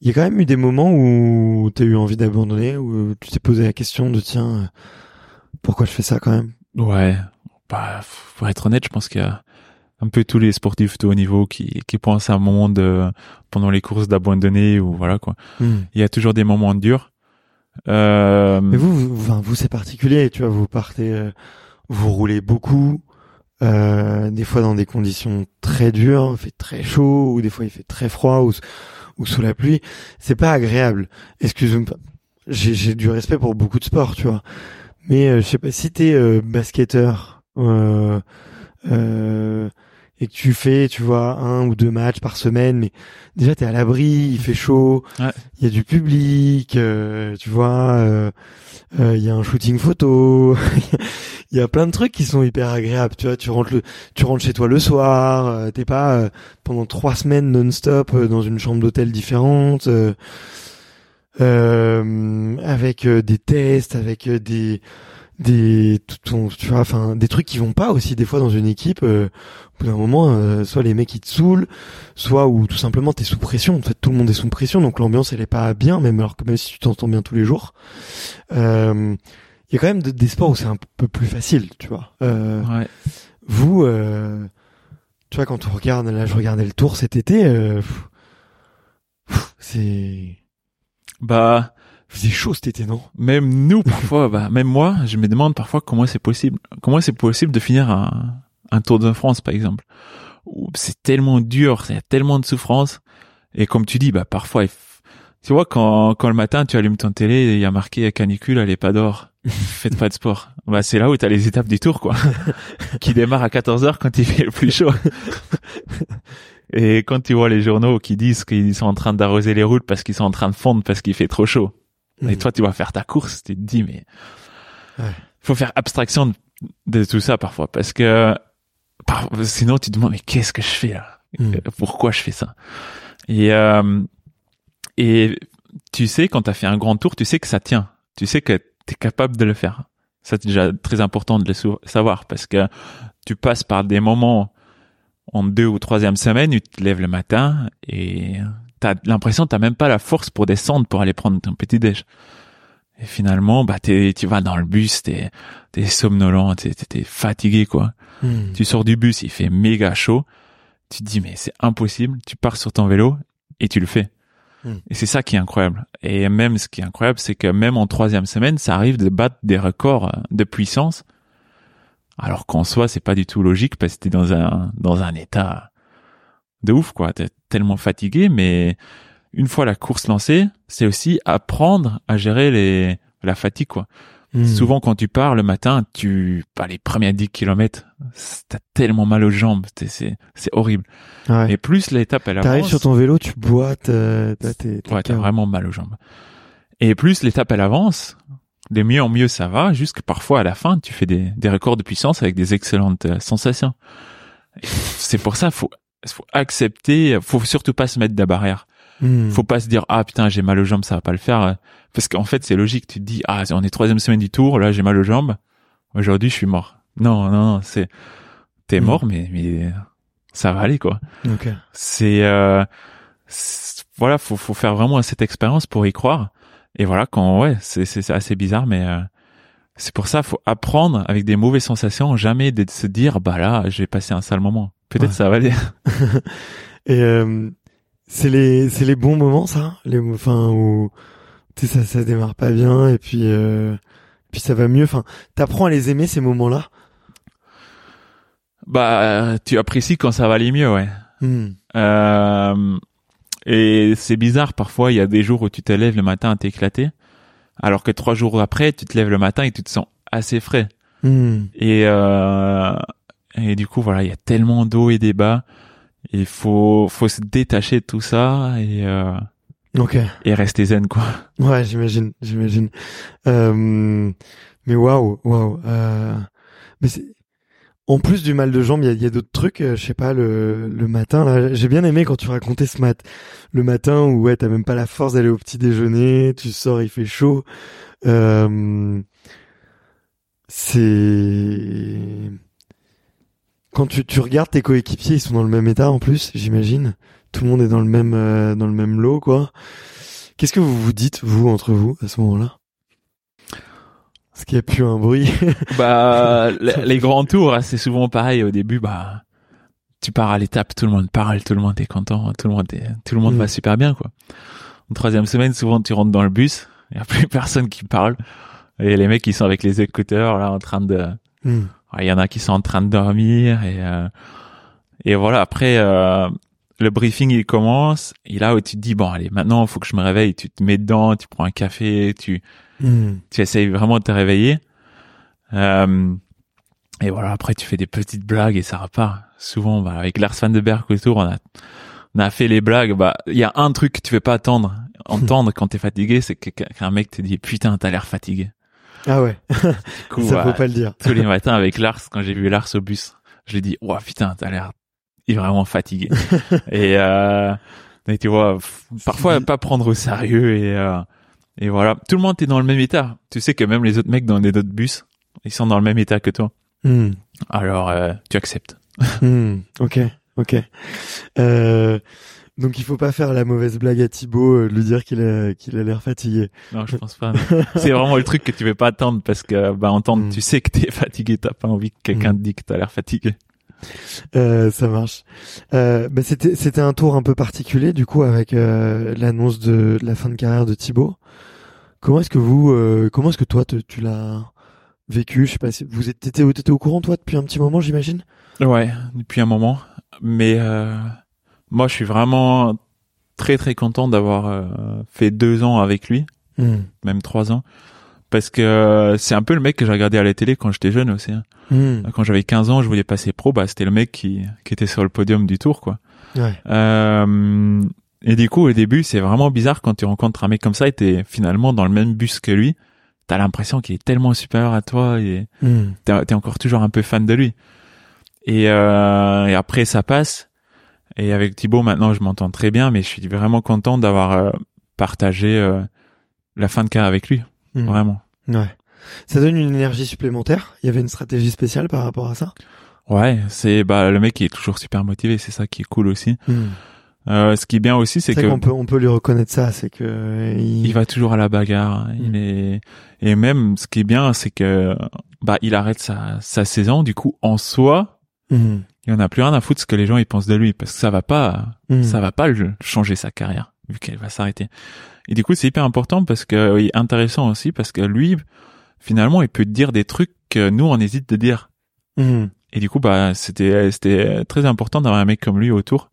il y a quand même eu des moments où tu as eu envie d'abandonner, où tu t'es posé la question de tiens, pourquoi je fais ça quand même? Ouais. Bah, pour être honnête, je pense qu'il y a un peu tous les sportifs de haut niveau qui, qui pensent à un moment de, pendant les courses d'abandonner ou voilà quoi. Hmm. Il y a toujours des moments durs. Euh... Mais vous, vous, enfin, vous c'est particulier, tu vois, vous partez, euh, vous roulez beaucoup, euh, des fois dans des conditions très dures, il fait très chaud, ou des fois il fait très froid, ou, ou sous la pluie. C'est pas agréable. Excuse-moi, j'ai, j'ai du respect pour beaucoup de sports, tu vois. Mais euh, je sais pas si t'es euh, basketteur euh, euh, et que tu fais, tu vois, un ou deux matchs par semaine, mais déjà t'es à l'abri, il fait chaud, il Ouais. y a du public, euh, tu vois, euh, il y a un shooting photo, *laughs* il y a plein de trucs qui sont hyper agréables, tu vois, tu rentres le, tu rentres chez toi le soir, euh, t'es pas euh, pendant trois semaines non-stop euh, dans une chambre d'hôtel différente. Euh, avec euh, des tests, avec euh, des des tout ton- tu vois enfin des trucs qui vont pas aussi des fois dans une équipe euh, au bout d'un moment euh, soit les mecs ils te saoulent soit ou tout simplement t'es sous pression. En fait tout le monde est sous pression donc l'ambiance elle est pas bien même alors que même si tu t'entends bien tous les jours. Euh, il y a quand même de- des sports où c'est un peu plus facile tu vois. Euh, Ouais. vous euh, tu vois quand on regarde là je regardais le tour cet été euh, c'est Bah, faisait chaud cet été non? Même nous parfois, bah, même moi, je me demande parfois comment c'est possible. Comment c'est possible de finir un, un Tour de France, par exemple. C'est tellement dur, il y a tellement de souffrance. Et comme tu dis, bah, parfois, tu vois, quand, quand le matin, tu allumes ton télé, et il y a marqué canicule, allez pas d'or. *laughs* Faites pas de sport. Bah, c'est là où t'as les étapes du tour, quoi. *laughs* qui démarrent à 14 heures quand il fait le plus chaud. Et quand tu vois les journaux qui disent qu'ils sont en train d'arroser les routes parce qu'ils sont en train de fondre parce qu'il fait trop chaud. Et toi, tu vas faire ta course, tu te dis, mais Ouais. faut faire abstraction de, de tout ça parfois, parce que par- sinon tu te demandes, mais qu'est-ce que je fais là? Mm. Euh, Pourquoi je fais ça? Et euh, et tu sais, quand tu as fait un grand tour, tu sais que ça tient. Tu sais que tu es capable de le faire. Ça, c'est déjà très important de le savoir, parce que tu passes par des moments en deux ou troisième semaine, tu te lèves le matin et t'as l'impression que t'as même pas la force pour descendre pour aller prendre ton petit déj. Et finalement, bah t'es, tu vas dans le bus, t'es, t'es somnolent, t'es, t'es- fatigué quoi. Hmm. Tu sors du bus, il fait méga chaud. Tu te dis mais c'est impossible. Tu pars sur ton vélo et tu le fais. Hmm. Et c'est ça qui est incroyable. Et même ce qui est incroyable, c'est que même en troisième semaine, ça arrive de battre des records de puissance. Alors qu'en soi, c'est pas du tout logique parce que t'es dans un dans un état de ouf quoi. T'es tellement fatigué, mais une fois la course lancée, c'est aussi apprendre à gérer les la fatigue quoi. Hmm. Souvent quand tu pars le matin, tu pas les premiers 10 kilomètres, t'as tellement mal aux jambes, c'est c'est horrible. Ouais. Et plus l'étape elle T'arrives avance, sur ton vélo, tu boites, euh, t'as ouais, t'as vraiment mal aux jambes. Et plus l'étape elle avance, de mieux en mieux ça va, jusque parfois à la fin tu fais des des records de puissance avec des excellentes euh, sensations. C'est pour ça faut faut accepter, faut surtout pas se mettre de barrière. Hmm. Faut pas se dire ah putain j'ai mal aux jambes ça va pas le faire euh, parce qu'en fait c'est logique tu te dis ah on est troisième semaine du tour là j'ai mal aux jambes aujourd'hui je suis mort non non non c'est t'es Mm. mort mais mais ça va aller quoi Ok. c'est euh, voilà faut faut faire vraiment cette expérience pour y croire et voilà quand ouais c'est c'est assez bizarre mais euh, c'est pour ça faut apprendre avec des mauvaises sensations jamais de se dire bah là j'ai passé un sale moment peut-être Ouais. ça va aller *laughs* *laughs* Et euh, c'est les c'est les bons moments ça, les enfin où tu sais ça ça démarre pas bien et puis euh, puis ça va mieux. Enfin, t'apprends à les aimer ces moments-là? bah tu apprécies quand ça va aller mieux ouais Hmm. Euh, et c'est bizarre, parfois, il y a des jours où tu te lèves le matin, t'es éclaté, alors que trois jours après, tu te lèves le matin et tu te sens assez frais. Hmm. Et, euh, et du coup, voilà, il y a tellement d'eau et des bas, il faut, faut se détacher de tout ça et, euh, Ok. et rester zen, quoi. Ouais, j'imagine, j'imagine. Euh, mais waouh, waouh. Euh, mais c'est en plus du mal de jambes, il y a, d'autres trucs. euh, je sais pas le le matin là. J'ai bien aimé quand tu racontais ce mat le matin où ouais t'as même pas la force d'aller au petit déjeuner. Tu sors, il fait chaud. Euh, c'est quand tu, tu regardes tes coéquipiers, ils sont dans le même état en plus, j'imagine. Tout le monde est dans le même euh, dans le même lot, quoi. Qu'est-ce que vous vous dites vous entre vous à ce moment-là? Est-ce qu'il y a plus un bruit *laughs* Bah, *laughs* les, grands tours, hein, c'est souvent pareil. Au début, bah, tu pars à l'étape, tout le monde parle, tout le monde est content, tout le monde est, tout le monde Mm. va super bien, quoi. En troisième semaine, souvent, tu rentres dans le bus, il y a plus *laughs* personne qui parle. Et les mecs, ils sont avec les écouteurs, là, en train de. Ouais, Il y en a qui sont en train de dormir et euh, et voilà. Après, euh, le briefing il commence. Et là où tu te dis bon allez maintenant faut que je me réveille. Tu te mets dedans, tu prends un café, tu Hmm. tu essayes vraiment de te réveiller. Euh, et voilà. Après tu fais des petites blagues et ça repart. Souvent bah, avec Lars van de Berg autour, on a on a fait les blagues. Bah il y a un truc que tu veux pas attendre *laughs* entendre quand t'es fatigué, c'est que- qu'un mec te dit putain t'as l'air fatigué. Ah ouais, coup, *laughs* ça faut ouais, pas le dire. tous les matins avec Lars quand j'ai vu Lars au bus je lui dis oh putain t'as l'air il est vraiment fatigué *laughs* et euh, et tu vois parfois pas prendre au sérieux et euh, et voilà tout le monde est dans le même état tu sais que même les autres mecs dans les autres bus ils sont dans le même état que toi Hmm. alors euh, tu acceptes *laughs* Hmm. Ok, ok. Euh, donc il faut pas faire la mauvaise blague à Thibaut, euh, de lui dire qu'il a qu'il a l'air fatigué. non je pense pas c'est vraiment le truc que tu veux pas attendre parce que bah entendre Mm. tu sais que t'es *laughs* fatigué t'as pas envie que quelqu'un Mm. te dise que t'as l'air fatigué Euh, ça marche. Euh, bah c'était c'était un tour un peu particulier du coup avec euh, l'annonce de la fin de carrière de Thibaut. Comment est-ce que vous euh, comment est-ce que toi te- tu l'as vécu? Je sais pas si vous êtes t'étais t'étais au courant toi depuis un petit moment j'imagine? Ouais, depuis un moment. Mais euh, moi, je suis vraiment très très content d'avoir euh, fait deux ans avec lui, Hmm. même trois ans, parce que c'est un peu le mec que j'ai regardé à la télé quand j'étais jeune aussi. hein. Hmm. Quand j'avais 15 ans, je voulais passer pro, bah c'était le mec qui qui était sur le podium du tour, quoi. Ouais. Euh, et du coup, au début, c'est vraiment bizarre quand tu rencontres un mec comme ça et t'es finalement dans le même bus que lui. T'as l'impression qu'il est tellement supérieur à toi et Hmm. t'es t'es encore toujours un peu fan de lui. Et, euh, et après ça passe. Et avec Thibaut maintenant je m'entends très bien, mais je suis vraiment content d'avoir euh, partagé euh, la fin de carrière avec lui, Hmm. vraiment. Ouais. Ça donne une énergie supplémentaire? Il y avait une stratégie spéciale par rapport à ça? Ouais, c'est bah le mec il est toujours super motivé, c'est ça qui est cool aussi. Euh, ce qui est bien aussi, c'est que qu'on peut on peut lui reconnaître ça, c'est que il, il va toujours à la bagarre. Il Mm. est et même ce qui est bien, c'est que bah il arrête sa sa saison. Du coup, en soi, Hmm. il en a plus rien à foutre ce que les gens ils pensent de lui parce que ça va pas Hmm. ça va pas le changer sa carrière vu qu'elle va s'arrêter. Et du coup, c'est hyper important parce que oui, intéressant aussi parce que lui, finalement, il peut dire des trucs que nous on hésite de dire. Hmm. Et du coup, bah c'était c'était très important d'avoir un mec comme lui autour.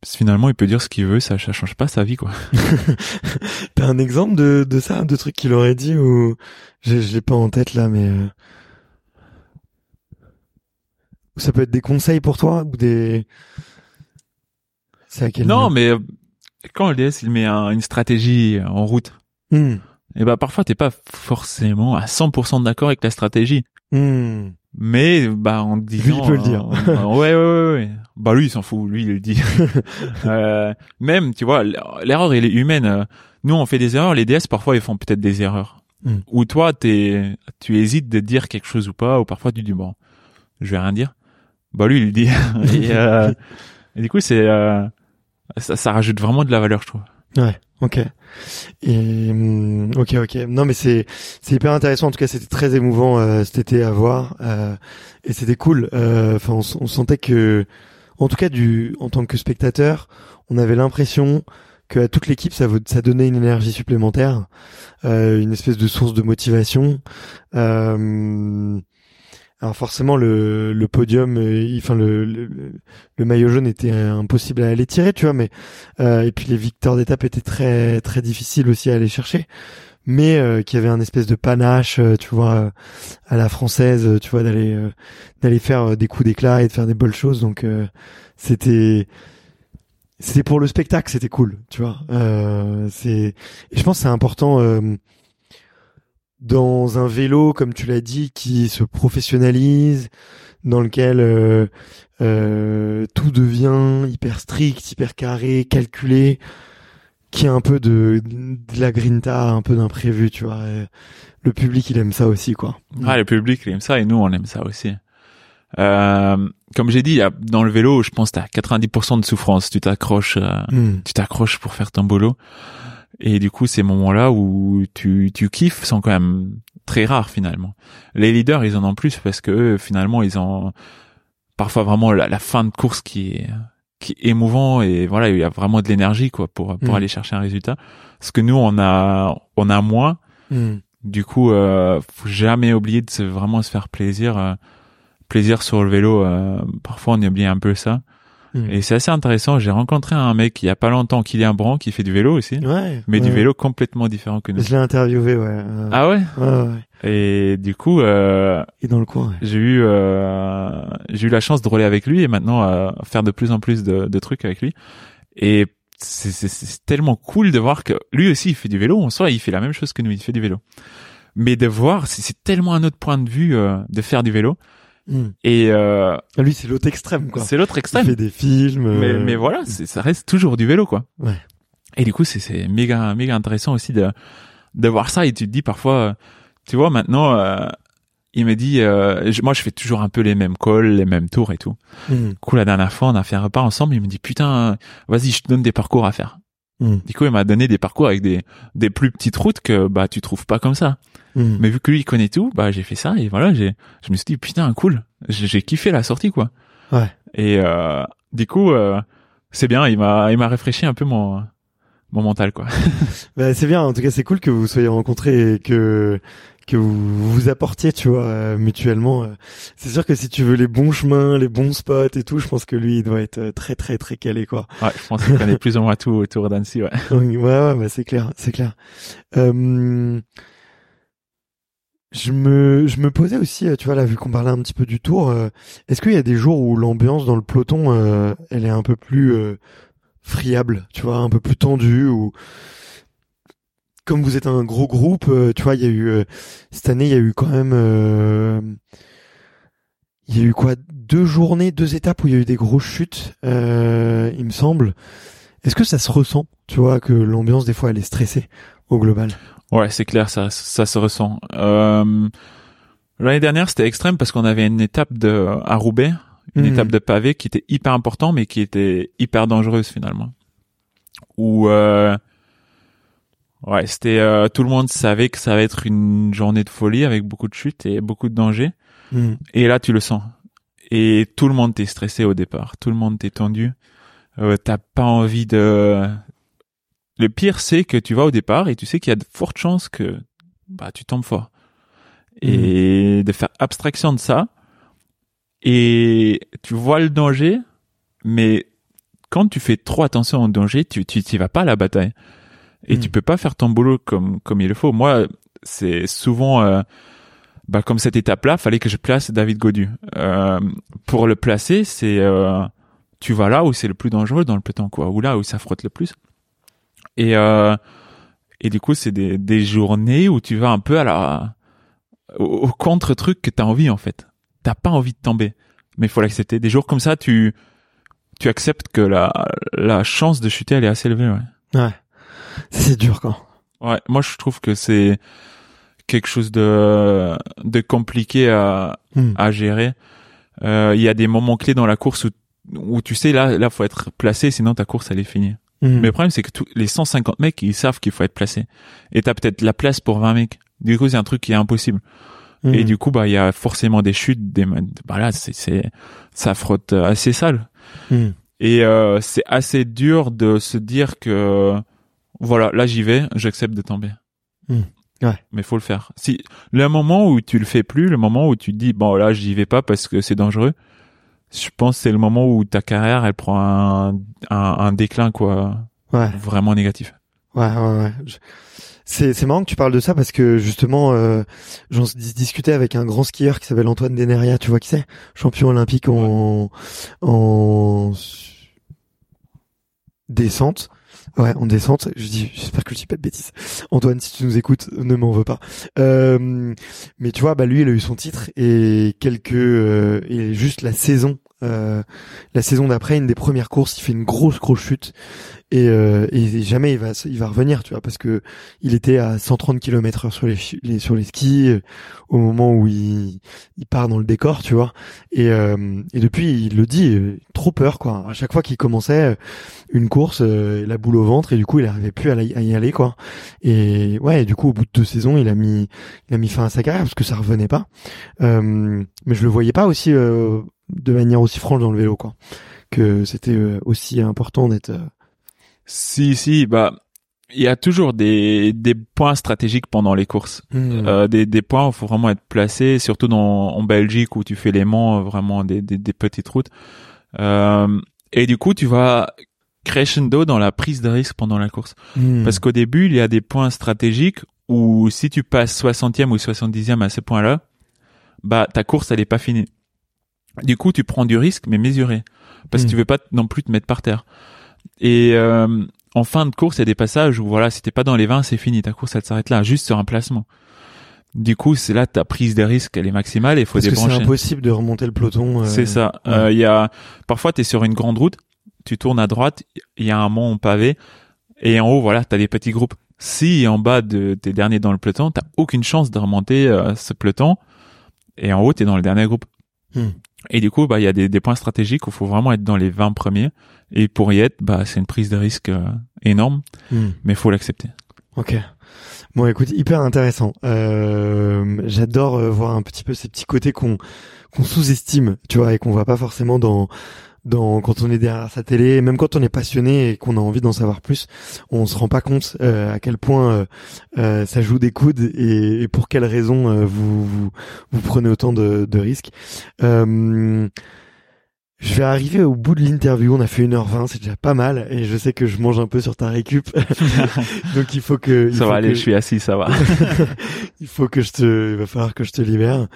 Parce que finalement, il peut dire ce qu'il veut, ça ça change pas sa vie quoi. *laughs* T'as un exemple de, de ça, de trucs qu'il aurait dit ou je, je l'ai pas en tête là, mais euh, ou ça peut être des conseils pour toi ou des. C'est à quel non, mais euh, quand le DS il met un- une stratégie en route, Hmm. et bah parfois t'es pas forcément à 100% d'accord avec la stratégie. Hmm. Mais bah en disant, il peut le dire. euh, ouais, ouais, ouais, ouais. Bah lui, il s'en fout. Lui, il le dit. *laughs* Euh, même, tu vois, l'erreur, elle est humaine. Euh, Nous, on fait des erreurs. Les DS, parfois, ils font peut-être des erreurs. Mm. Ou toi, t'es, tu hésites de dire quelque chose ou pas. Ou parfois, tu dis bon, je vais rien dire. Bah lui, il le dit. *laughs* et, euh, et du coup, c'est, euh, ça, ça rajoute vraiment de la valeur, je trouve. Ouais, ok. Et hum, ok, ok. Non, mais c'est c'est hyper intéressant. En tout cas, c'était très émouvant euh, cet été à voir, euh, et c'était cool. Euh, Enfin, on, on sentait que, en tout cas, du en tant que spectateur, on avait l'impression que toute l'équipe, ça, ça donnait une énergie supplémentaire, euh, une espèce de source de motivation. Euh, alors forcément, le, podium, euh, enfin le maillot jaune était impossible à aller tirer, tu vois, mais euh, et puis les victoires d'étape étaient très très difficiles aussi à aller chercher, mais euh, qu'il y avait un espèce de panache, euh, tu vois, euh, à la française, euh, tu vois, d'aller euh, d'aller faire euh, des coups d'éclat et de faire des belles choses. Donc c'était c'était pour le spectacle, c'était cool, tu vois. C'est et je pense que c'est important dans un vélo, comme tu l'as dit, qui se professionnalise, dans lequel euh, euh, tout devient hyper strict, hyper carré, calculé. Qui a un peu de, de la grinta, un peu d'imprévu, tu vois. Et le public, il aime ça aussi, quoi. Ah, le public il aime ça et nous on aime ça aussi. Euh, comme j'ai dit, il y a- dans le vélo, je pense que t'as 90% de souffrance. Tu t'accroches, euh, Mm. tu t'accroches pour faire ton boulot. Et du coup, ces moments-là où tu, tu kiffes sont quand même très rares finalement. Les leaders, ils en ont plus parce que eux, finalement, ils ont parfois vraiment la, la fin de course qui est qui est émouvant et voilà, il y a vraiment de l'énergie quoi pour pour Mm. aller chercher un résultat. Parce que nous, on a on a moins. Mm. Du coup, euh, faut jamais oublier de se, vraiment se faire plaisir, euh, plaisir sur le vélo. euh, parfois, on oublie un peu ça. Et c'est assez intéressant. J'ai rencontré un mec il y a pas longtemps, Kylian Brand, qui fait du vélo aussi, Ouais. mais du vélo complètement différent que nous. Je l'ai interviewé, ouais. euh, Ah ouais? ouais, ouais. Et du coup, euh, Et dans le coin, ouais. j'ai eu euh, j'ai eu la chance de rouler avec lui et maintenant euh, faire de plus en plus de, de trucs avec lui. Et c'est- c'est c'est tellement cool de voir que lui aussi il fait du vélo. En soi, il fait la même chose que nous, il fait du vélo. Mais de voir, c'est c'est tellement un autre point de vue euh, de faire du vélo. Mm. Et euh, Lui, c'est l'autre extrême, quoi. c'est l'autre Il extrême. fait des films. Mais, euh, mais voilà, ça reste toujours du vélo, quoi. Ouais. Et du coup, c'est c'est méga méga intéressant aussi de de voir ça. Et tu te dis parfois, euh, tu vois, maintenant, euh, il me dit, euh, je- moi, je fais toujours un peu les mêmes calls, les mêmes tours et tout. Mm. Du coup, la dernière fois, on a fait un repas ensemble. Il me dit, putain, vas-y, je te donne des parcours à faire. Du coup, il m'a donné des parcours avec des des plus petites routes que bah tu trouves pas comme ça. Mm. Mais vu que lui, il connaît tout, bah j'ai fait ça et voilà, j'ai je me suis dit putain cool, j'ai j'ai kiffé la sortie quoi. Ouais. Et euh, du coup, euh, c'est bien, il m'a il m'a rafraîchi un peu mon mon mental quoi. *laughs* Bah, c'est bien. En tout cas, c'est cool que vous soyez rencontrés et que que vous vous apportiez, tu vois, euh, mutuellement. euh. C'est sûr que si tu veux les bons chemins, les bons spots et tout, je pense que lui, il doit être euh, très très très calé, quoi. Ouais, je pense qu'il connaît plus ou moins tout autour d'Annecy. Ouais. *laughs* ouais, ouais, bah, c'est clair, c'est clair. Euh, je me, je me posais aussi, tu vois, là, vu qu'on parlait un petit peu du tour, euh, est-ce qu'il y a des jours où l'ambiance dans le peloton, euh, elle est un peu plus euh, friable, tu vois, un peu plus tendue, ou comme vous êtes un gros groupe, euh, tu vois, il y a eu euh, cette année, il y a eu quand même, euh, il y a eu quoi, deux journées, deux étapes où il y a eu des grosses chutes, euh, il me semble. Est-ce que ça se ressent, tu vois, que l'ambiance des fois elle est stressée au global? Ouais, c'est clair, ça, ça se ressent. Euh, L'année dernière, c'était extrême parce qu'on avait une étape de à Roubaix, une Mhm. étape de pavé qui était hyper important, mais qui était hyper dangereuse finalement. Où euh, ouais, c'était euh, tout le monde savait que ça va être une journée de folie avec beaucoup de chutes et beaucoup de dangers. Hmm. Et là, tu le sens. Et tout le monde t'est stressé au départ. Tout le monde t'est tendu. Euh, T'as pas envie de. Le pire, c'est que tu vas au départ et tu sais qu'il y a de fortes chances que bah tu tombes fort. Et de faire abstraction de ça. Et tu vois le danger, mais quand tu fais trop attention au danger, tu tu t'y vas pas à la bataille. Et tu peux pas faire ton boulot comme comme il le faut. Moi, c'est souvent euh, bah comme cette étape-là, fallait que je place David Godu. Euh, pour le placer, c'est euh, tu vas là où c'est le plus dangereux dans le peloton, quoi, ou là où ça frotte le plus. Et euh, et du coup, c'est des des journées où tu vas un peu à la au, au contre truc que t'as envie en fait. T'as pas envie de tomber, mais il faut l'accepter. Des jours comme ça, tu tu acceptes que la la chance de chuter elle est assez élevée. Ouais. Ouais. C'est dur quand. Ouais, moi je trouve que c'est quelque chose de de compliqué à Hmm. à gérer. Euh, Il y a des moments clés dans la course où où tu sais là là faut être placé sinon ta course elle est finie. Hmm. Mais le problème c'est que tous les 150 mecs ils savent qu'il faut être placé et t'as peut-être la place pour 20 mecs. Du coup c'est un truc qui est impossible. Hmm. Et du coup bah il y a forcément des chutes, des bah là c'est c'est ça frotte assez sale. Et euh, c'est assez dur de se dire que voilà, là j'y vais, j'accepte de tomber. Hmm. Ouais. Mais faut le faire. Si le moment où tu le fais plus, le moment où tu te dis bon là j'y vais pas parce que c'est dangereux, je pense que c'est le moment où ta carrière elle prend un, un, un déclin quoi, Ouais. vraiment négatif. Ouais, ouais, ouais. Je- C'est, c'est marrant que tu parles de ça parce que justement, euh, j'en dis- discutais avec un grand skieur qui s'appelle Antoine Deneria, tu vois qui c'est? Champion olympique en, en descente. Ouais, en descente. Je dis, j'espère que je dis pas de bêtises. Antoine, si tu nous écoutes, ne m'en veux pas. Euh, mais tu vois, bah lui, il a eu son titre et quelques, euh, et juste la saison Euh, la saison d'après, une des premières courses, il fait une grosse grosse chute et, euh, et jamais il va il va revenir, tu vois, parce que il était à 130 km/h sur les, sur les skis euh, au moment où il, il part dans le décor, tu vois. Et, euh, et depuis, il le dit, trop peur quoi. À chaque fois qu'il commençait une course, la boule au ventre et du coup, il arrivait plus à, y aller quoi. Et ouais, du coup, au bout de deux saisons, il a mis il a mis fin à sa carrière parce que ça revenait pas. mais je le voyais pas aussi de manière aussi franche dans le vélo, quoi. Que c'était euh, aussi important d'être. Euh, si, si, bah, il y a toujours des, des points stratégiques pendant les courses, hmm. euh, des, des points où il faut vraiment être placé, surtout dans, en Belgique où tu fais les monts, vraiment des, des, des petites routes. Euh, et du coup, tu vas crescendo dans la prise de risque pendant la course. Hmm. Parce qu'au début, il y a des points stratégiques où si tu passes 60e ou 70e à ce point-là, bah ta course elle est pas finie. Du coup, tu prends du risque, mais mesuré, parce que hmm. tu veux pas non plus te mettre par terre. Et euh, en fin de course, il y a des passages où voilà, si t'es pas dans les 20, c'est fini, ta course elle s'arrête là, juste sur un placement. Du coup, c'est là ta prise de risque, elle est maximale et il faut Parce débrancher. c'est impossible de remonter le peloton. Euh, c'est ça. Euh, il y a parfois t'es sur une grande route, tu tournes à droite, il y a un mont pavé et en haut voilà, t'as des petits groupes. Si en bas de tes derniers dans le peloton, t'as aucune chance de remonter ce peloton et en haut t'es dans le dernier groupe. Hmm. Et du coup, bah, il y a des, des, points stratégiques où il faut vraiment être dans les 20 premiers. Et pour y être, bah, c'est une prise de risque euh, énorme, hmm. mais il faut l'accepter. Ok. Bon, écoute, hyper intéressant. Euh, J'adore euh, voir un petit peu ces petits côtés qu'on qu'on sous-estime, tu vois, et qu'on voit pas forcément dans dans quand on est derrière sa télé, même quand on est passionné et qu'on a envie d'en savoir plus, on se rend pas compte euh, à quel point euh, euh, ça joue des coudes et, et pour quelles raisons vous, vous, vous prenez autant de, de risques. Je vais arriver au bout de l'interview. On a fait 1h20, c'est déjà pas mal. Et je sais que je mange un peu sur ta récup. *laughs* Donc il faut que... ça va aller, je suis assis, ça va. *laughs* il faut que je te... Il va falloir que je te libère.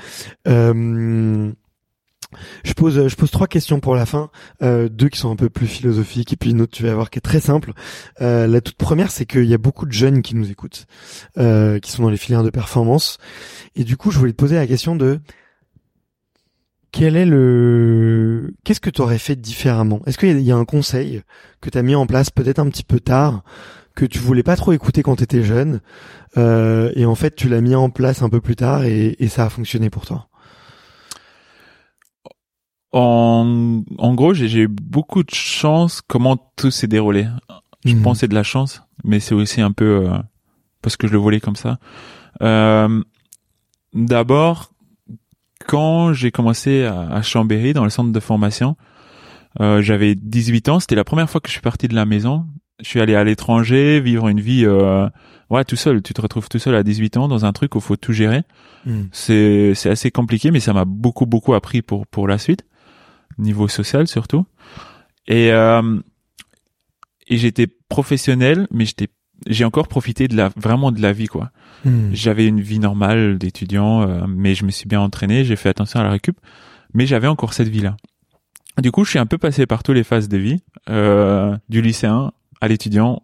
Euh... Je pose, je pose trois questions pour la fin, euh, deux qui sont un peu plus philosophiques et puis une autre tu vas voir qui est très simple. Euh, la toute première, c'est qu'il y a beaucoup de jeunes qui nous écoutent, euh, qui sont dans les filières de performance, et du coup, je voulais te poser la question de quel est le, qu'est-ce que tu aurais fait différemment? Est-ce qu'il y, a un conseil que tu as mis en place peut-être un petit peu tard, que tu voulais pas trop écouter quand tu étais jeune, euh, et en fait tu l'as mis en place un peu plus tard et, et ça a fonctionné pour toi? En, en gros, j'ai eu beaucoup de chance comment tout s'est déroulé. Je mhm. pense c'est de la chance, mais c'est aussi un peu euh, parce que je le voulais comme ça. Euh, D'abord, quand j'ai commencé à, à, Chambéry, dans le centre de formation, euh, j'avais 18 ans. C'était la première fois que je suis parti de la maison. Je suis allé à l'étranger, vivre une vie, euh, ouais, tout seul. Tu te retrouves tout seul à 18 ans dans un truc où faut tout gérer. Mhm. C'est c'est assez compliqué, mais ça m'a beaucoup beaucoup appris pour pour la suite niveau social surtout. Et euh, et j'étais professionnel, mais j'étais j'ai encore profité de la vraiment de la vie quoi. Hmm. J'avais une vie normale d'étudiant, euh, mais je me suis bien entraîné, j'ai fait attention à la récup, mais j'avais encore cette vie là. Du coup, je suis un peu passé par toutes les phases de vie, euh, du lycéen à l'étudiant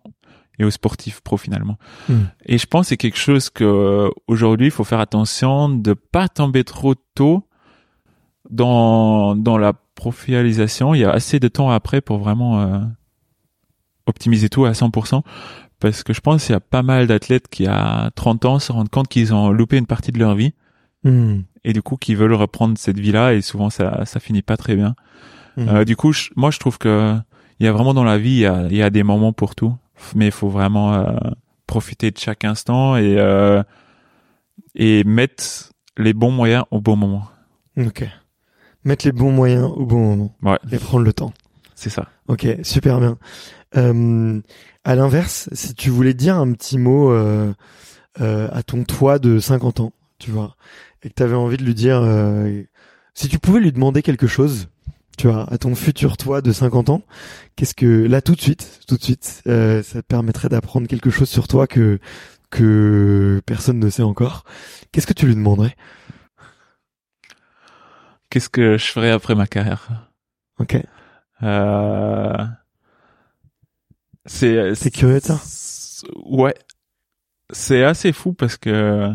et au sportif pro finalement. Hmm. Et je pense que c'est quelque chose que aujourd'hui il faut faire attention de pas tomber trop tôt dans dans la profialisation, il y a assez de temps après pour vraiment euh, optimiser tout à 100%. Parce que je pense qu'il y a pas mal d'athlètes qui, à 30 ans, se rendent compte qu'ils ont loupé une partie de leur vie. Hmm. Et du coup, qui veulent reprendre cette vie-là. Et souvent, ça, ça finit pas très bien. Hmm. Euh, du coup, moi, je trouve que il y a vraiment dans la vie, il y a, il y a des moments pour tout. Mais il faut vraiment euh, profiter de chaque instant et, et mettre les bons moyens au bon moment. Ok mettre les bons moyens au bon moment ouais. et prendre le temps. C'est ça. Ok, super bien. Euh, à l'inverse, si tu voulais dire un petit mot euh, euh, à ton toi de 50 ans, tu vois, et que tu avais envie de lui dire, si tu pouvais lui demander quelque chose, tu vois, à ton futur toi de 50 ans, qu'est-ce que là tout de suite, tout de suite, ça te permettrait d'apprendre quelque chose sur toi que que personne ne sait encore. Qu'est-ce que tu lui demanderais? Qu'est-ce que je ferais après ma carrière? Ok. Euh... C'est c'est curieux ça. Ouais. C'est assez fou parce que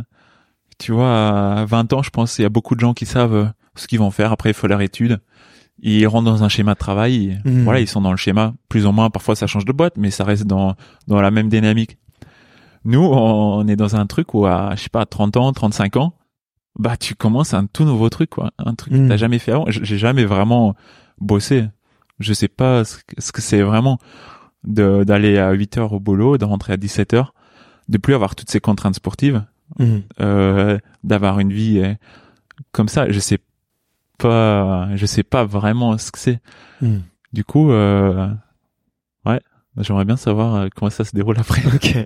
tu vois à 20 ans, je pense il y a beaucoup de gens qui savent ce qu'ils vont faire après il faut leur étude. ils rentrent dans un schéma de travail. Mhm. Voilà, ils sont dans le schéma. Plus ou moins, parfois ça change de boîte, mais ça reste dans dans la même dynamique. Nous, on est dans un truc où à je sais pas 30 ans, 35 ans, bah tu commences un tout nouveau truc quoi, un truc Mhm. que t'as jamais fait avant. J'ai jamais vraiment bossé. Je sais pas ce que ce que c'est vraiment de d'aller à 8 heures au boulot, de rentrer à 17 heures, de plus avoir toutes ces contraintes sportives Mhm. euh, d'avoir une vie euh, comme ça. Je sais pas, je sais pas vraiment ce que c'est. Mhm. Du coup, euh, j'aimerais bien savoir euh, comment ça se déroule après. *laughs* Ok.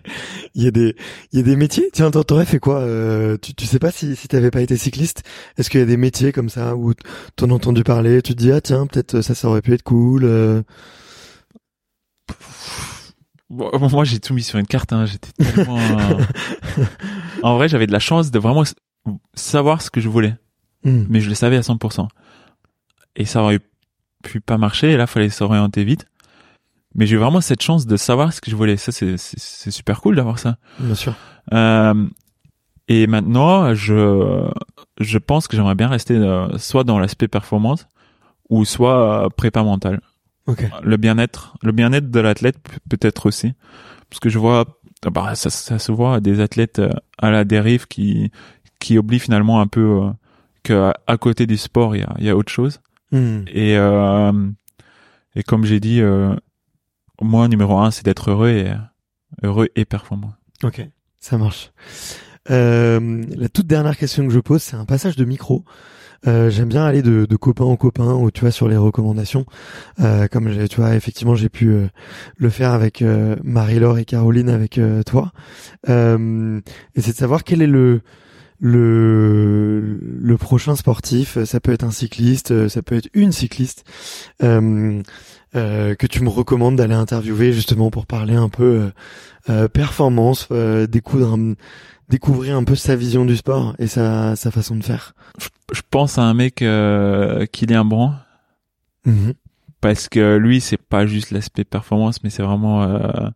Il y a des, il y a des métiers? Tiens, t'aurais fait quoi euh, tu, tu sais pas si, si t'avais pas été cycliste? Est-ce qu'il y a des métiers comme ça où t'en as entendu parler, tu te dis ah tiens peut-être ça, ça aurait pu être cool. euh. Bon, moi, j'ai tout mis sur une carte. Hein. J'étais tellement. euh, *laughs* en vrai, j'avais de la chance de vraiment savoir ce que je voulais, Mhm. mais je le savais à 100%. Et ça aurait pu pas marcher. Et là, fallait s'orienter vite. Mais j'ai eu vraiment cette chance de savoir ce que je voulais. Ça, c'est c'est- c'est super cool d'avoir ça. Bien sûr. Euh, et maintenant, je je pense que j'aimerais bien rester euh, soit dans l'aspect performance ou soit euh, prépa mentale. Ok. Le bien-être, le bien-être de l'athlète peut-être aussi, parce que je vois, bah, ça, ça se voit des athlètes euh, à la dérive qui qui oublient finalement un peu euh, que à, côté du sport il y a, il y a autre chose. Mhm. Et euh, et comme j'ai dit, euh, moi numéro un c'est d'être heureux et heureux et performant. Ok. Ça marche. Euh, la toute dernière question que je pose, c'est un passage de micro. Euh, J'aime bien aller de, de copain en copain, ou tu vois sur les recommandations, euh, comme tu vois effectivement j'ai pu euh, le faire avec euh, Marie-Laure et Caroline avec euh, toi. Euh, et c'est de savoir quel est le le le prochain sportif. Ça peut être un cycliste, ça peut être une cycliste euh, que tu me recommandes d'aller interviewer justement pour parler un peu euh, euh, performance, euh, découvrir un, découvrir un peu sa vision du sport et sa, sa façon de faire. Je pense à un mec euh, Kylian Brand Mhm. parce que lui c'est pas juste l'aspect performance mais c'est vraiment euh,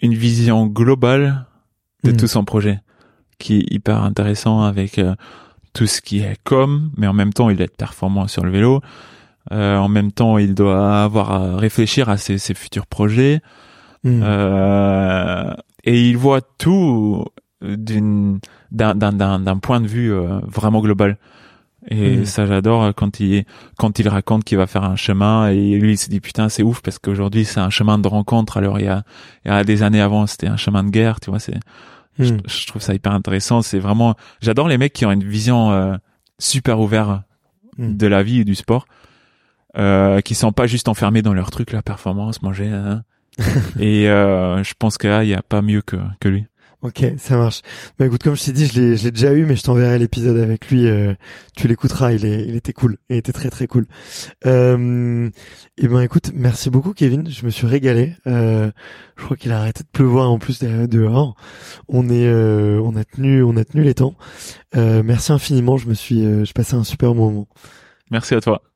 une vision globale de Mhm. tout son projet qui est hyper intéressant avec euh, tout ce qui est com mais en même temps il être performant sur le vélo Euh, en même temps il doit avoir à réfléchir à ses, ses futurs projets Mhm. Euh, et il voit tout d'une d'un d'un point de vue euh, vraiment global et Mhm. ça j'adore quand il quand il raconte qu'il va faire un chemin et lui il se dit putain c'est ouf parce qu'aujourd'hui c'est un chemin de rencontre alors il y a il y a des années avant c'était un chemin de guerre tu vois c'est je, Mhm. je trouve ça hyper intéressant c'est vraiment j'adore les mecs qui ont une vision euh, super ouverte de la vie et du sport euh, qui sont pas juste enfermés dans leur truc la performance manger hein. *laughs* et euh, je pense que là il y a pas mieux que que lui Ok, ça marche. Bah écoute, comme je t'ai dit, je l'ai, je l'ai déjà eu, mais je t'enverrai l'épisode avec lui. euh, tu l'écouteras. Il est, il était cool. Il était très très cool. Euh, et ben écoute, merci beaucoup, Kevin. Je me suis régalé. Euh, je crois qu'il a arrêté de pleuvoir en plus de- dehors. On est, euh, on a tenu, on a tenu les temps. Euh, merci infiniment. Je me suis, euh, je passais un super moment. merci à toi